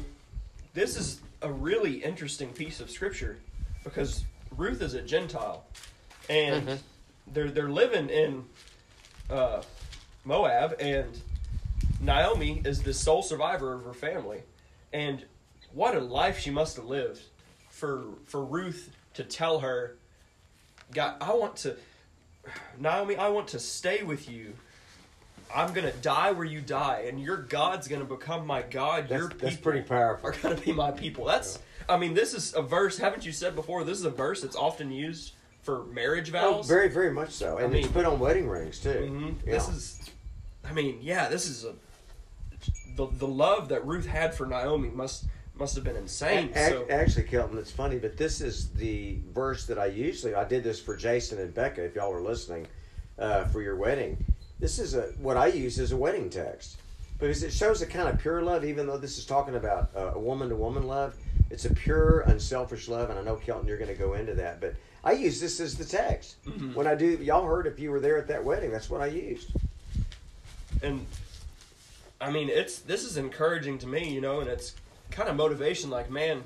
this is a really interesting piece of scripture because Ruth is a Gentile, and they're they're living in uh, Moab, and Naomi is the sole survivor of her family, and what a life she must have lived for for Ruth to tell her, God, I want to, Naomi, I want to stay with you. I'm gonna die where you die, and your God's gonna become my God. That's- your that's pretty powerful. Are gonna be my people. That's, I mean, this is a verse. Haven't you said before? This is a verse that's often used for marriage vows. Oh, vows. very, very much so. And I it's put on wedding rings too. Mhm. Yeah. This is, I mean, yeah, this is a the the love that Ruth had for Naomi must must have been insane. A- so Actually, Kelton, it's funny, but this is the verse that I usually I did this for Jason and Becca. If y'all were listening uh, for your wedding, this is a what I use as a wedding text because it shows a kind of pure love. Even though this is talking about uh, a woman to woman love, it's a pure, unselfish love. And I know Kelton, you're going to go into that, but I use this as the text when I do. Y'all heard if you were there at that wedding, that's what I used. and I mean, it's this is encouraging to me, you know, and it's kind of motivation. Like, man,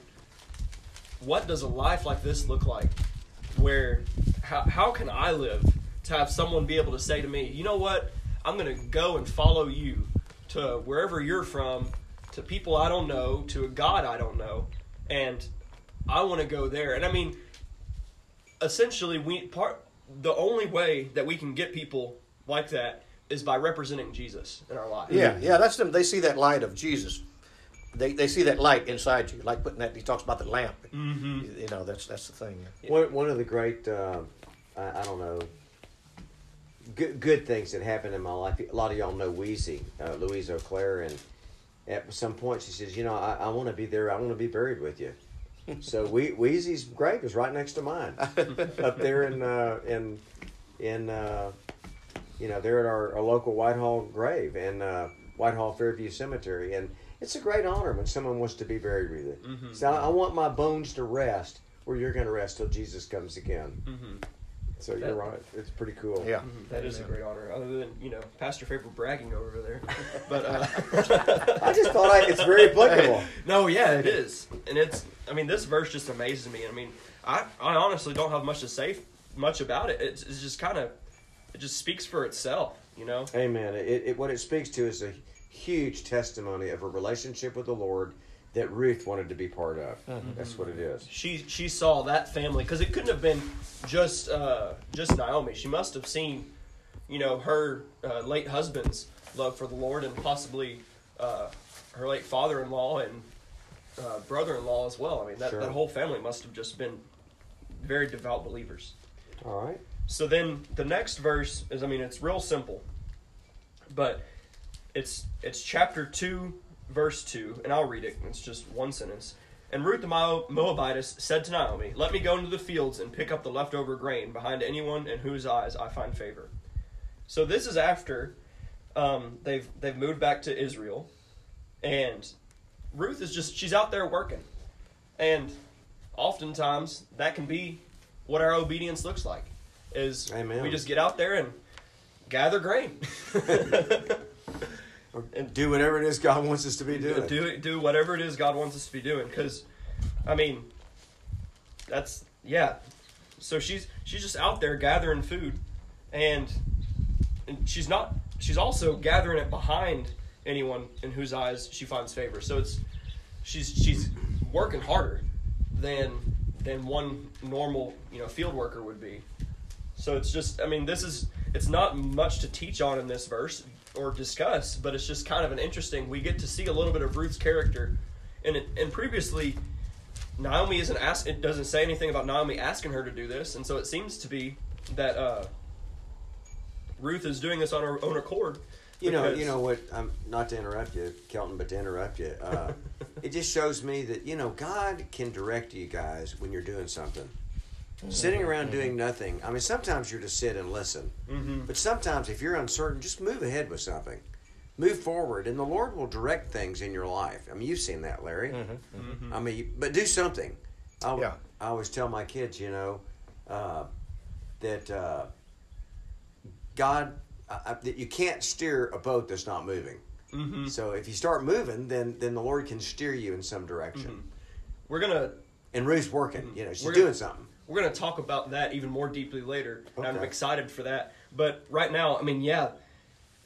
what does a life like this look like? Where how how can I live to have someone be able to say to me, you know what, I'm gonna go and follow you to wherever you're from, to people I don't know, to a God I don't know, and I want to go there. And I mean, essentially, we part the only way that we can get people like that is by representing Jesus in our life. Yeah, yeah, that's them. They see that light of Jesus. They, they see that light inside you, like putting that. He talks about the lamp. Mm-hmm. You know, that's that's the thing. One, one of the great, uh, I, I don't know, good, good things that happened in my life. A lot of y'all know Wheezy, uh, Louise O'Clair, and at some point she says, you know, I, I want to be there. I want to be buried with you. so we, Wheezy's grave is right next to mine, up there in uh, in in uh, you know they're at our, our local Whitehall grave in uh, Whitehall Fairview Cemetery, and it's a great honor when someone wants to be buried with you. So I, I want my bones to rest where you're going to rest till Jesus comes again. So you're right. It's pretty cool. Yeah. That is a great honor. Other than you know, Pastor Faber bragging over there, but uh, I just thought I, it's very applicable. no, yeah, it is, and it's. I mean, this verse just amazes me. I mean, I I honestly don't have much to say much about it. It's, it's just kind of, it just speaks for itself, you know. Amen. It, it, what it speaks to is a huge testimony of a relationship with the Lord that Ruth wanted to be part of. That's what it is. She she saw that family because it couldn't have been just uh, just Naomi. She must have seen, you know, her uh, late husband's love for the Lord and possibly uh, her late father-in-law and uh, brother-in-law as well. I mean, that, Sure. that whole family must have just been very devout believers. All right. So then the next verse is I mean it's real simple. But it's it's chapter 2 verse 2 and I'll read it. It's just one sentence. And Ruth the Mo- Moabitess said to Naomi, "Let me go into the fields and pick up the leftover grain behind anyone in whose eyes I find favor." So this is after um, they've they've moved back to Israel, and Ruth is just she's out there working, and oftentimes that can be what our obedience looks like. Is Amen. we just get out there and gather grain, And do whatever it is God wants us to be doing. do do whatever it is God wants us to be doing. Because, I mean, that's yeah. So she's she's just out there gathering food, and and she's not. She's also gathering it behind anyone in whose eyes she finds favor. So it's she's she's working harder than than one normal you know field worker would be. So it's just I mean this is it's not much to teach on in this verse or discuss, but it's just kind of an interesting. We get to see a little bit of Ruth's character, and it, and previously Naomi isn't ask. It doesn't say anything about Naomi asking her to do this, and so it seems to be that uh, Ruth is doing this on her own accord. You know, you know what? Um, not to interrupt you, Kelton, but to interrupt you, uh, it just shows me that you know God can direct you guys when you're doing something. Sitting around doing nothing. I mean, sometimes you're to sit and listen, Mm-hmm. but sometimes if you're uncertain, just move ahead with something, move forward, and the Lord will direct things in your life. I mean, you've seen that, Larry. Mm-hmm. I mean, but do something. I, Yeah. I always tell my kids, you know, uh, that uh, God, uh, that you can't steer a boat that's not moving. Mhm. So if you start moving, then then the Lord can steer you in some direction. Mm-hmm. we're gonna And Ruth's working. You know, she's We're doing gonna- something. We're going to talk about that even more deeply later, and I'm excited for that. But right now, I mean, yeah,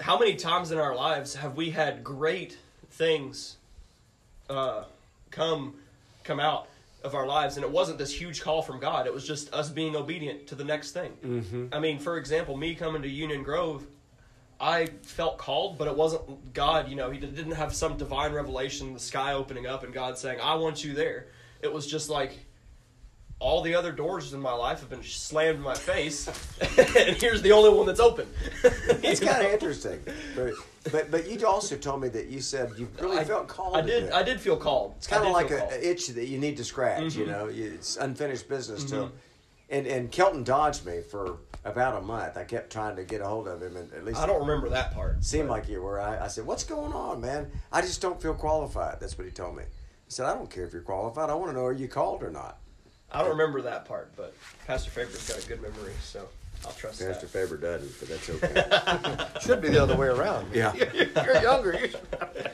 how many times in our lives have we had great things uh, come come out of our lives, and it wasn't this huge call from God. It was just us being obedient to the next thing. Mm-hmm. I mean, for example, me coming to Union Grove, I felt called, but it wasn't God. You know, He didn't have some divine revelation, the sky opening up, and God saying, "I want you there." It was just like all the other doors in my life have been slammed in my face, and here's the only one that's open. It's kind of interesting. But, but but you also told me that you said you really I felt called. I did. I did feel called. It's kind of like feel a, called. a itch that you need to scratch. You Mhm. know, it's unfinished business till. Mm-hmm. And and Kelton dodged me for about a month. I kept trying to get a hold of him, and at least I don't remember that part. Seemed like you were. I, I said, "What's going on, man? I just don't feel qualified." That's what he told me. He said, "I don't care if you're qualified. I want to know are you called or not." I don't remember that part, but Pastor Faber's got a good memory, so I'll trust Pastor that. Faber doesn't, but that's okay. Should be the other way around. yeah. You're younger. You should-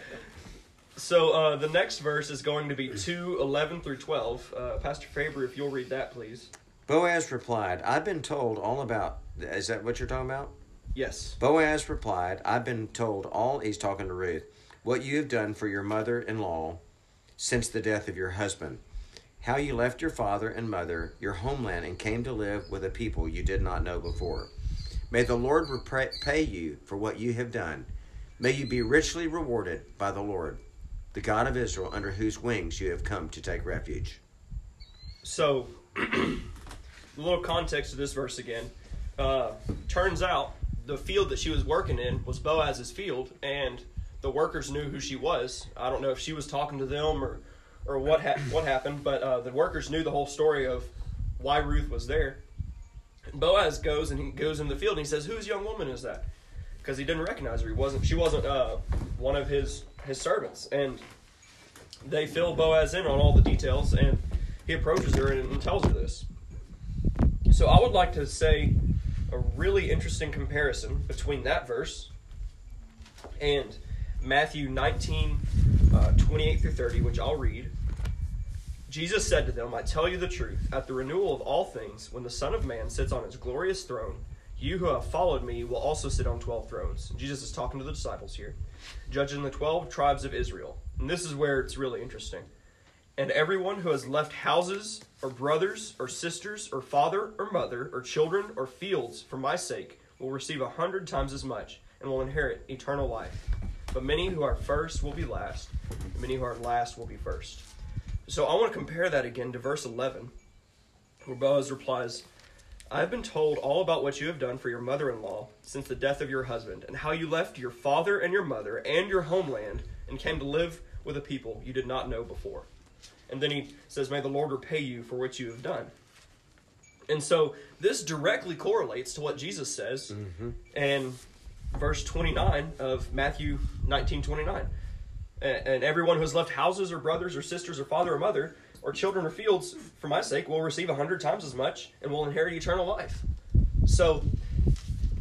So uh, the next verse is going to be 2, 11 through 12. Uh, Pastor Faber, if you'll read that, please. Boaz replied, "I've been told all about." Is that what you're talking about? Yes. Boaz replied, I've been told all, he's talking to Ruth, what you have done for your mother in law since the death of your husband. How you left your father and mother, your homeland, and came to live with a people you did not know before. May the Lord repay you for what you have done. May you be richly rewarded by the Lord, the God of Israel, under whose wings you have come to take refuge. So, a little context to this verse again. Uh, turns out the field that she was working in was Boaz's field, and the workers knew who she was. I don't know if she was talking to them or, or what ha- what happened, but uh, the workers knew the whole story of why Ruth was there. And Boaz goes and he goes in the field and he says, "Whose young woman is that?" Because he didn't recognize her. He wasn't. She wasn't uh, one of his his servants, and they fill Boaz in on all the details, and he approaches her and, tells her this. So I would like to say a really interesting comparison between that verse and Matthew 19, uh, 28 through 30, which I'll read. Jesus said to them, I tell you the truth, at the renewal of all things, when the Son of Man sits on his glorious throne, you who have followed me will also sit on twelve thrones. And Jesus is talking to the disciples here, judging the twelve tribes of Israel. And this is where it's really interesting. And everyone who has left houses, or brothers, or sisters, or father, or mother, or children, or fields for my sake will receive a hundred times as much, and will inherit eternal life. But many who are first will be last, and many who are last will be first. So I want to compare that again to verse 11, where Boaz replies, I have been told all about what you have done for your mother in law since the death of your husband, and how you left your father and your mother and your homeland and came to live with a people you did not know before. And then he says, May the Lord repay you for what you have done. And so this directly correlates to what Jesus says mm-hmm. in verse 29 of Matthew 19 29. And and everyone who has left houses or brothers or sisters or father or mother or children or fields for my sake will receive a hundred times as much and will inherit eternal life. So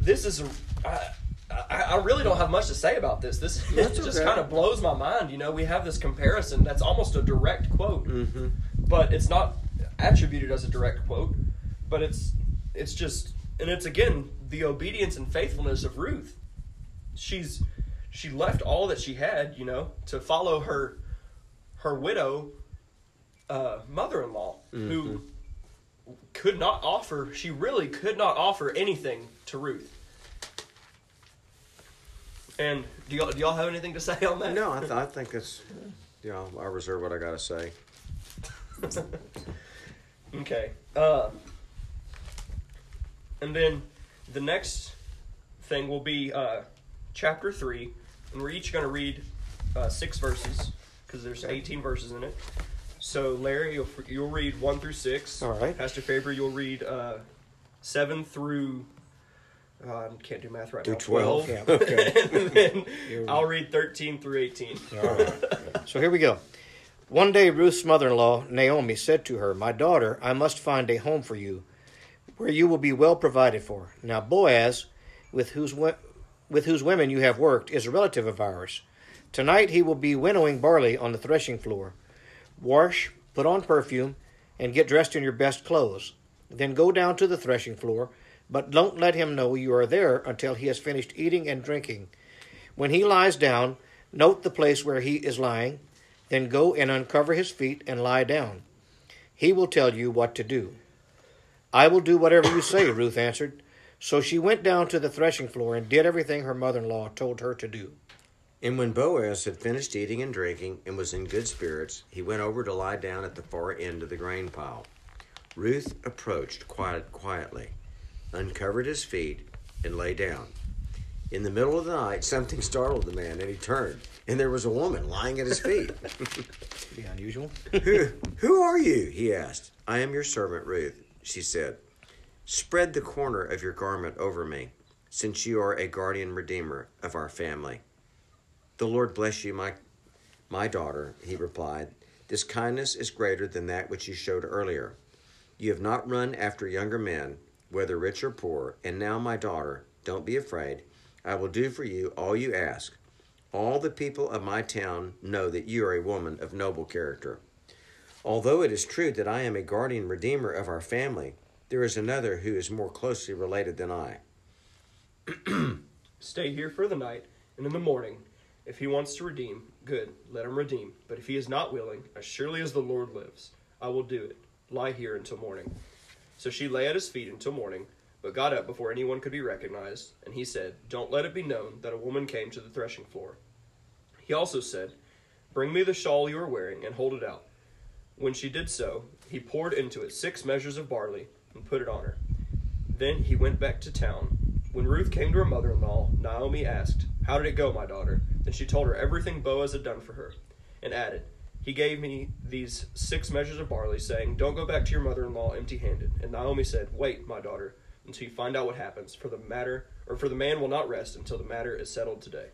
this is—I really don't have much to say about this. This just okay. kind of blows my mind. You know, we have this comparison that's almost a direct quote, mm-hmm. but it's not attributed as a direct quote. But it's it's just and it's again the obedience and faithfulness of Ruth. She's she left all that she had, you know, to follow her her widow uh, mother-in-law who could not offer she really could not offer anything to Ruth. And do y'all, do y'all have anything to say on that? No, I, th- I think it's, you know, I reserve what I got to say. Okay. Uh, and then the next thing will be uh, chapter 3, and we're each going to read uh, six verses because there's 18 verses in it. So, Larry, you'll, you'll read 1 through 6. All right. Pastor Faber, you'll read uh, 7 through. Uh, can't do math right Do now. 12. Yeah, okay. and then I'll read 13 through 18. All right. So here we go. One day, Ruth's mother in law, Naomi, said to her, My daughter, I must find a home for you where you will be well provided for. Now, Boaz, with whose, with whose women you have worked, is a relative of ours. Tonight he will be winnowing barley on the threshing floor. Wash, put on perfume, and get dressed in your best clothes. Then go down to the threshing floor, but don't let him know you are there until he has finished eating and drinking. When he lies down, note the place where he is lying, then go and uncover his feet and lie down. He will tell you what to do. I will do whatever you say, Ruth answered. So she went down to the threshing floor and did everything her mother in law told her to do. And when Boaz had finished eating and drinking and was in good spirits, he went over to lie down at the far end of the grain pile. Ruth approached quiet, quietly, uncovered his feet, and lay down. In the middle of the night, something startled the man, and he turned, and there was a woman lying at his feet. Be unusual. who, who are you? he asked. I am your servant Ruth, she said. Spread the corner of your garment over me, since you are a guardian redeemer of our family. The Lord bless you, my, my daughter, he replied. This kindness is greater than that which you showed earlier. You have not run after younger men, whether rich or poor, and now, my daughter, don't be afraid. I will do for you all you ask. All the people of my town know that you are a woman of noble character. Although it is true that I am a guardian redeemer of our family, there is another who is more closely related than I. Stay here for the night, and in the morning, if he wants to redeem, good, let him redeem. But if he is not willing, as surely as the Lord lives, I will do it. Lie here until morning. So she lay at his feet until morning, but got up before anyone could be recognized, and he said, Don't let it be known that a woman came to the threshing floor. He also said, Bring me the shawl you are wearing, and hold it out. When she did so, he poured into it six measures of barley, and put it on her. Then he went back to town. When Ruth came to her mother in law, Naomi asked, How did it go, my daughter? Then she told her everything Boaz had done for her, and added, He gave me these six measures of barley, saying, Don't go back to your mother in law empty handed. And Naomi said, Wait, my daughter, until you find out what happens, for the matter or for the man will not rest until the matter is settled today.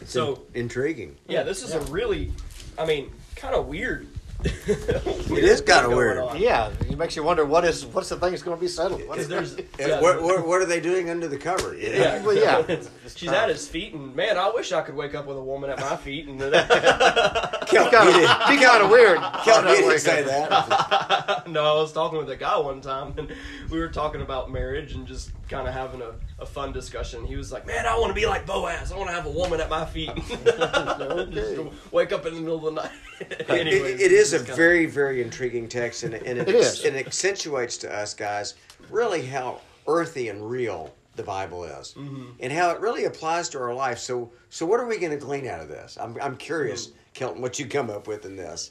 It's So- in- intriguing. Yeah, this is a really, I mean, kind of weird It is kinda weird. on. Yeah, it makes you wonder what is what's the thing that's going to be settled. What there's yeah, what, what, what are they doing under the cover? you know? yeah, Well, yeah. She's at his feet, and man, I wish I could wake up with a woman at my feet. And Kel, kind of didn't- be kind of weird. Kel, That you didn't way. say that. no, I was talking with a guy one time, and we were talking about marriage and just kind of having a, a fun discussion. He was like, "Man, I want to be like Boaz. I want to have a woman at my feet. just wake up in the middle of the night." Anyways, it, it is a just kinda- very, very intriguing text, and, and it, It is. it accentuates to us guys really how earthy and real the Bible is, Mm-hmm. and how it really applies to our life. So, so what are we going to glean out of this? I'm, I'm curious, Kelton, what you come up with in this.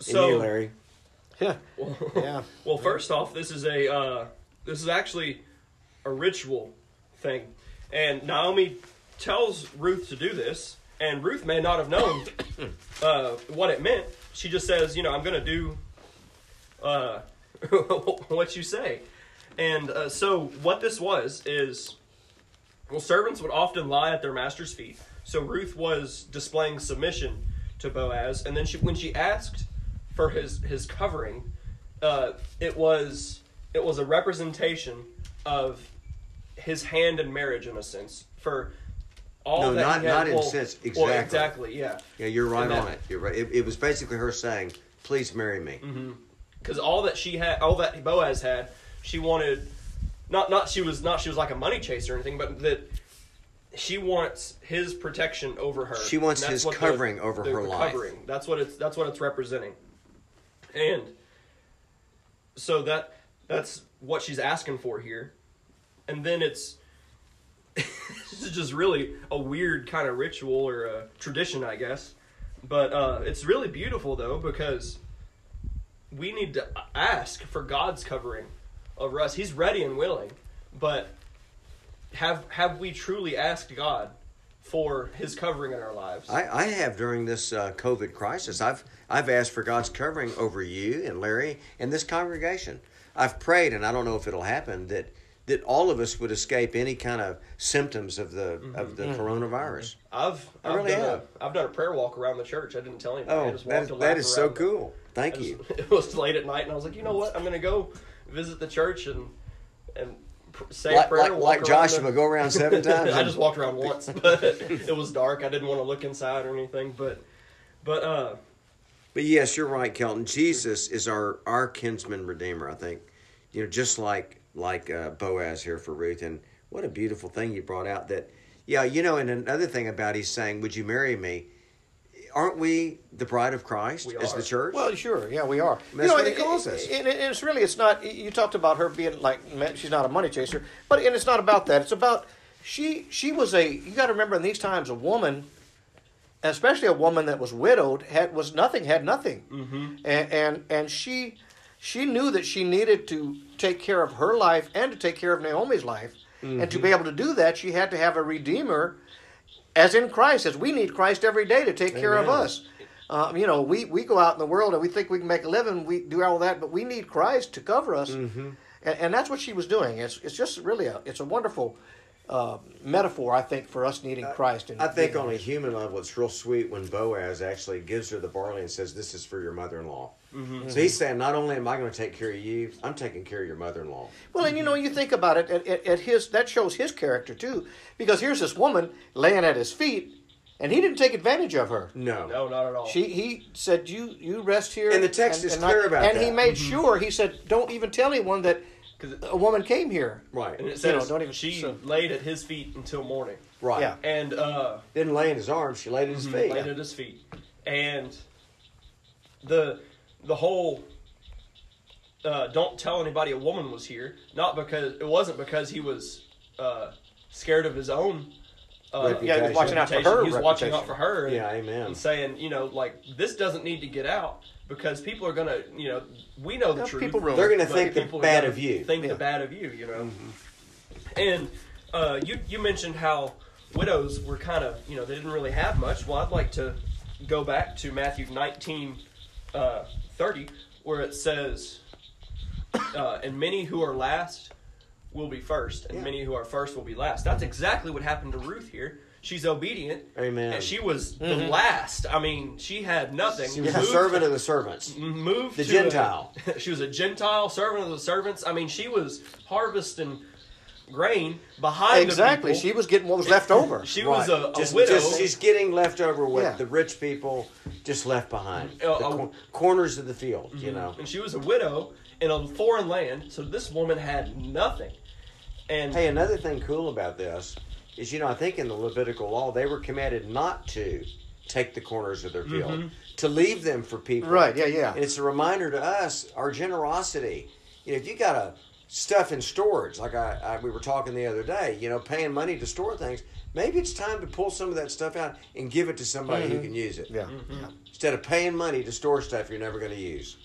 And So- you, Larry. Yeah, yeah. Well, first off, this is a uh, this is actually a ritual thing, and Naomi tells Ruth to do this, and Ruth may not have known uh, what it meant. She just says, you know, I'm going to do uh, what you say, and uh, so what this was is, well, servants would often lie at their master's feet. So Ruth was displaying submission to Boaz, and then she, when she asked for his his covering, uh, it was it was a representation of his hand in marriage in a sense for all No, that not- he had, not in well, sense, well, exactly. exactly yeah Yeah, you're right And that- on it. You're right. It, it was basically her saying, "Please marry me." Mm-hmm. because all that she had, all that Boaz had, she wanted not not she was not she was like a money chaser or anything, but that she wants his protection over her. She wants his what the- covering over the- her the life. Covering. That's what it's that's what it's representing, and so that that's what she's asking for here, and then it's. this is just really a weird kind of ritual or a tradition, I guess. But uh, it's really beautiful though because we need to ask for God's covering over us. He's ready and willing, but have have we truly asked God for His covering in our lives? I, I have during this uh, COVID crisis. I've I've asked for God's covering over you and Larry and this congregation. I've prayed, and I don't know if it'll happen that that all of us would escape any kind of symptoms of the mm-hmm. of the mm-hmm. coronavirus. Mm-hmm. I've I I've really done have. A, I've done a prayer walk around the church. I didn't tell anybody. I Oh, just that, walked a that so around the- cool. I Thank just- you. It was late at night, and I was like, you know what? I'm gonna go visit the church and and pr- say a Like, prayer. like, walk like Joshua, the- go around seven times. I just walked around once, but it was dark. I didn't want to look inside or anything. But but uh, But yes, you're right, Kelton. Jesus is our our kinsman redeemer. I think, you know, just like like uh, Boaz here for Ruth, and what a beautiful thing you brought out. That, yeah, you know, and another thing about he's saying, "Would you marry me?" Aren't we the bride of Christ We as are. the church? Well, sure, yeah, we are. That's what he calls us. And it's really, it's not. You talked about her being like she's not a money chaser, but and it's not about that. It's about she. She was a. You got to remember in these times, a woman, especially a woman that was widowed, had was nothing, had nothing, mm-hmm. and and and she she knew that she needed to take care of her life and to take care of Naomi's life, and to be able to do that, she had to have a redeemer as in Christ, as we need Christ every day to take care of us. Um, you know, we, we go out in the world and we think we can make a living, we do all that, but we need Christ to cover us, Mm-hmm. and, and that's what she was doing. It's it's just really a it's a wonderful uh, metaphor, I think, for us needing Christ. And I think on a human level, it's real sweet when Boaz actually gives her the barley and says, "This is for your mother-in-law." Mm-hmm. So he's saying, not only am I going to take care of you, I'm taking care of your mother-in-law. Well, and you know, you think about it, at, at, at his that shows his character too, because here's this woman laying at his feet, and he didn't take advantage of her. No, no, not at all. She he said you you rest here, And the text is clear about it. And he that. made sure he said don't even tell anyone that 'Cause it- a woman came here. right, and it you know, don't even- she so- laid at his feet until morning, right. Yeah. and uh, Didn't lay in his arms; she laid at his feet. laid at his feet, and the the whole uh, don't tell anybody a woman was here. Not because it wasn't because he was uh, scared of his own. Uh, Yeah, he was watching out for her He was watching out for her. And, Yeah, amen. And saying, you know, like this doesn't need to get out because people are gonna, you know, we know the Yeah, truth. people ruin They're going to think the people bad of you. Think Yeah. the bad of you, you know. And uh, you you mentioned how widows were kind of, you know, they didn't really have much. Well, I'd like to go back to Matthew 19, uh, 30, where it says, uh, "And many who are last will be first, and Yeah. many who are first will be last." That's exactly what happened to Ruth here. she's obedient. Amen. And she was the last. I mean, she had nothing. She was a servant of the servants. moved The to Gentile. a- she was a Gentile servant of the servants. I mean, she was harvesting grain behind Exactly. The She was getting what was left over. She was a, a just, widow. just- she's getting left over with Yeah. the rich people just left behind. Uh, the uh, cor- corners of the field, you know. and she was a widow in a foreign land. So this woman had nothing. And Hey, another thing cool about this is, you know, I think in the Levitical law they were commanded not to take the corners of their field, Mm-hmm. to leave them for people. Right, yeah, yeah. And it's a reminder to us our generosity. You know, if you got a stuff in storage, like I, I we were talking the other day, you know, paying money to store things, maybe it's time to pull some of that stuff out and give it to somebody who can use it. Yeah. Mm-hmm. Instead of paying money to store stuff you're never going to use.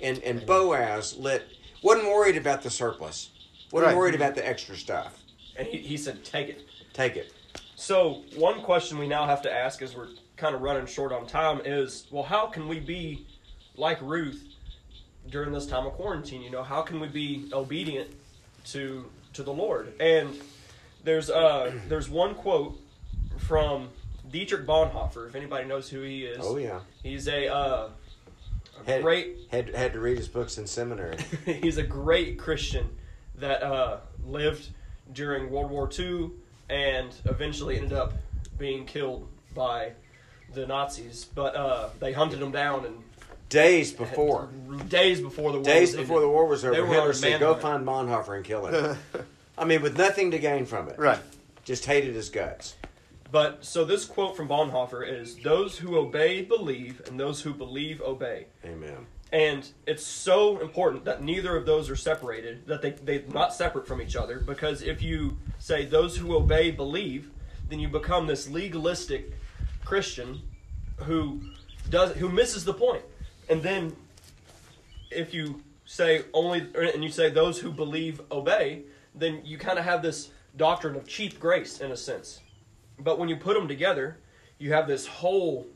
And and Boaz let wasn't worried about the surplus. Wasn't Right. worried about the extra stuff. and he, he said, "Take it." Take it. So one question we now have to ask, as we're kind of running short on time, is well, how can we be like Ruth during this time of quarantine? You know, how can we be obedient to to the Lord? And there's uh there's one quote from Dietrich Bonhoeffer. If anybody knows who he is, Oh yeah. he's a uh, a Had, great had had to read his books in seminary. he's a great Christian that uh, lived during World War II and eventually ended up being killed by the Nazis. But uh, they hunted him down and Days before. days before the war. Days was before ended. the war was over, They were Hitler said, "Go find Bonhoeffer and kill him." I mean, with nothing to gain from it. Right. Just hated his guts. But so this quote from Bonhoeffer is: "Those who obey believe, and those who believe obey." Amen. And it's so important that neither of those are separated, that they, they're not separate from each other, because if you say those who obey believe, then you become this legalistic Christian who does who misses the point. And then if you say only and you say those who believe obey, then you kind of have this doctrine of cheap grace in a sense. But when you put them together, you have this whole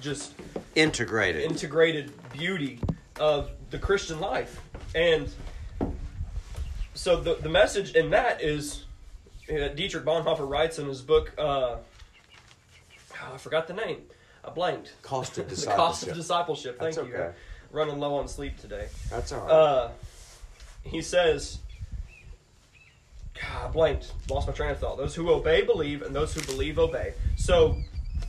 just Integrated. integrated beauty of the Christian life. And so the, the message in that is uh, Dietrich Bonhoeffer writes in his book, uh, oh, I forgot the name. I blanked. Cost of the cost of discipleship. discipleship. Thank That's you. okay. Running low on sleep today. That's all right. Uh, he says, God, I blanked, lost my train of thought. Those who obey believe, and those who believe obey. So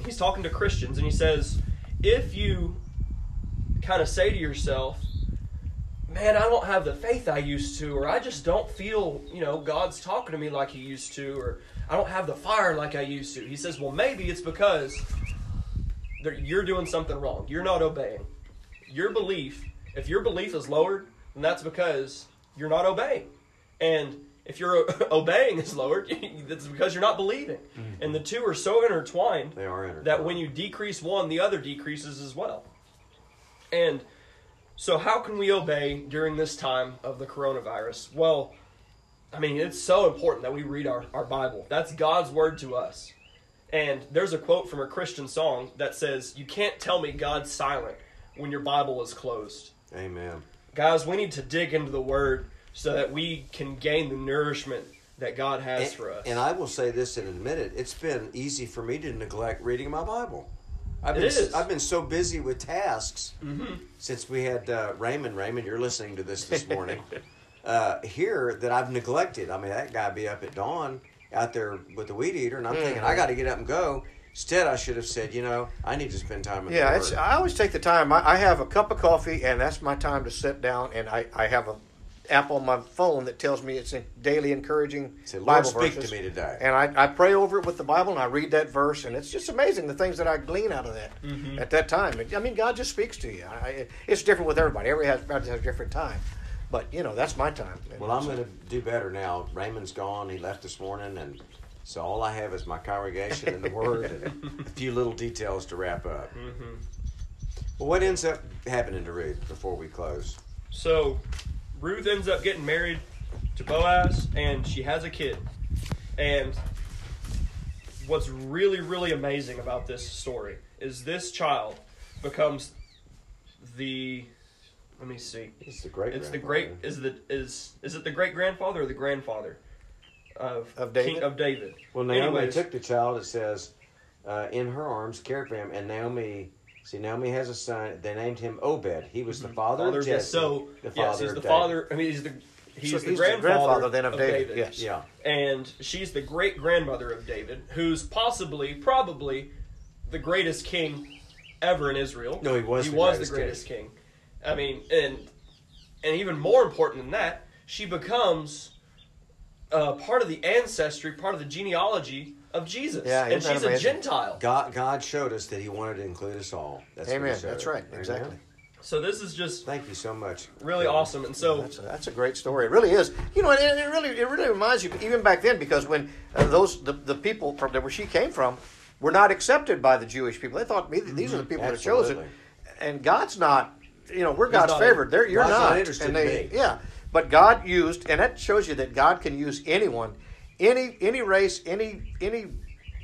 he's talking to Christians, and he says, if you kind of say to yourself, man, I don't have the faith I used to, or I just don't feel, you know, God's talking to me like He used to, or I don't have the fire like I used to. He says, well, maybe it's because you're doing something wrong. You're not obeying. Your belief, if your belief is lowered, then that's because you're not obeying. And if your obeying is lowered, that's because you're not believing. Mm-hmm. And the two are so intertwined they are intertwined. that when you decrease one, the other decreases as well. And so, how can we obey during this time of the coronavirus? Well, I mean, it's so important that we read our, our Bible. That's God's word to us. And there's a quote from a Christian song that says, You can't tell me God's silent when your Bible is closed. Amen. Guys, we need to dig into the word so that we can gain the nourishment that God has And, for us. and I will say this and admit it: it's been easy for me to neglect reading my Bible. I've been is. I've been so busy with tasks since we had uh, Raymond. Raymond, you're listening to this this morning. uh, here that I've neglected. I mean, that guy be up at dawn out there with the weed eater, and I'm thinking I mm-hmm. got to get up and go. Instead, I should have said, you know, I need to spend time with Yeah, the it's, I always take the time. I, I have a cup of coffee, and that's my time to sit down. And I, I have a app on my phone that tells me it's a daily encouraging Say, Lord, Bible speak to me today. And I, I pray over it with the Bible, and I read that verse, and it's just amazing the things that I glean out of that mm-hmm. at that time. I mean, God just speaks to you. I, it's different with everybody. Everybody has, everybody has a different time, but you know that's my time. And Well, I'm going to do better now. Raymond's gone. He left this morning, and so all I have is my congregation and the Word and a few little details to wrap up. Mm-hmm. Well, what ends up happening to Ruth before we close? So Ruth ends up getting married to Boaz, and she has a kid. And what's really, really amazing about this story is this child becomes the. Let me see. It's the great. It's the great. Is the is is it the great grandfather or the grandfather of, Of David? King, of David. Well, Naomi Anyways, took the child. It says, uh, in her arms, cared for him, and Naomi. See, Naomi has a son. They named him Obed. He was the father, father of of Jesse. So the yes, father he's of the David. father. I mean, he's the he's, So the, he's the grandfather grandfather then of David, David. yes. Yeah. and she's the great grandmother of David, who's possibly, probably, the greatest king ever in Israel. No, he was He the was greatest the greatest king. I mean, and and even more important than that, she becomes uh, part of the ancestry, part of the genealogy of Jesus, Yeah, and isn't she's a? Gentile. God, God showed us that He wanted to include us all. That's Amen. showed. That's right. Amen. Exactly. So this is just Thank you so much. really Kevin. awesome, and so That's a, that's a great story. It really is. You know, it, it really it really reminds you even back then because when uh, those the, the people from where she came from were not accepted by the Jewish people. They thought "Me- these are the people that are chosen, and God's not. You know, we're God's not- favored. They're, you're God's not. not interested and in me. Yeah, but God used, and that shows you that God can use anyone, any any race, any any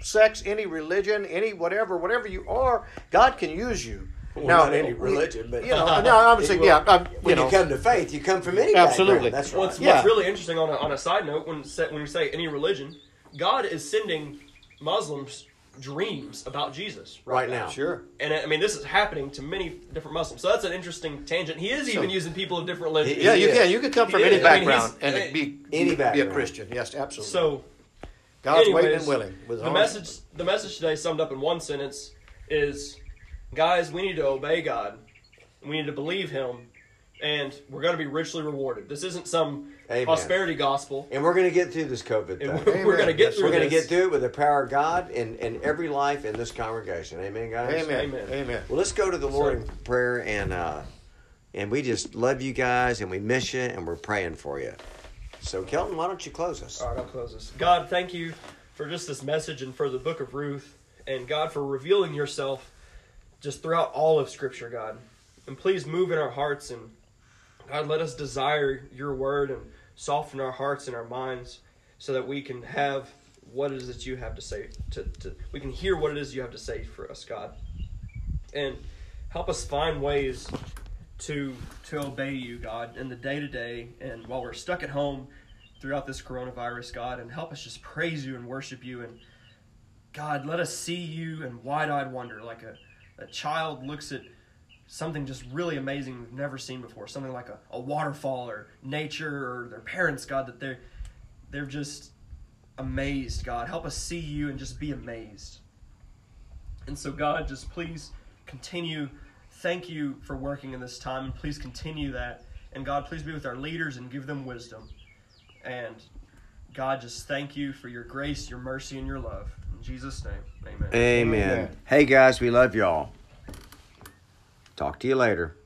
sex, any religion, any whatever, whatever you are. God can use you. Well, now, not any religion, but you know, no, I'm saying, yeah, I'm, you when know, you come to faith, you come from any Absolutely. background. That's right. What's, Yeah. what's really interesting on a, on a side note, when sa- when we say any religion, God is sending Muslims dreams about Jesus right now. sure. And I mean, this is happening to many different Muslims. So that's an interesting tangent. He is even So- using people of different religions. Yeah, you can. You could come He from is. any I mean, background and be Any be a background. Christian. Yes, absolutely. So God's waiting and willing. With the arms- message the message today summed up in one sentence is, guys, we need to obey God. We need to believe Him, and we're going to be richly rewarded. This isn't some Amen. prosperity gospel. And we're going to get through this COVID thing. we're, we're going to get Yes, through We're going to get through it with the power of God and, in every life in this congregation. Amen, guys? Amen. Amen. Amen. Well, let's go to the Lord So- in prayer, and uh, and we just love you guys, and we miss you, and we're praying for you. So, Kelton, why don't you close us? All right, I'll close this. God, thank you for just this message and for the book of Ruth, and God, for revealing yourself just throughout all of Scripture, God. And please move in our hearts, and God, let us desire your word and soften our hearts and our minds so that we can have what it is that you have to say. To, to We can hear what it is you have to say for us, God. And help us find ways to to obey you, God, in the day to day, and while we're stuck at home throughout this coronavirus, God, and help us just praise you and worship you, and God, let us see you in wide-eyed wonder, like a, a child looks at something just really amazing we've never seen before, something like a, a waterfall or nature or their parents, God, that they're they're just amazed, God. Help us see you and just be amazed. And so, God, just please continue. Thank you for working in this time, and please continue that. And God, please be with our leaders and give them wisdom. And God, just thank you for your grace, your mercy, and your love. In Jesus' name, amen. Amen. Amen. Hey, guys, we love y'all. Talk to you later.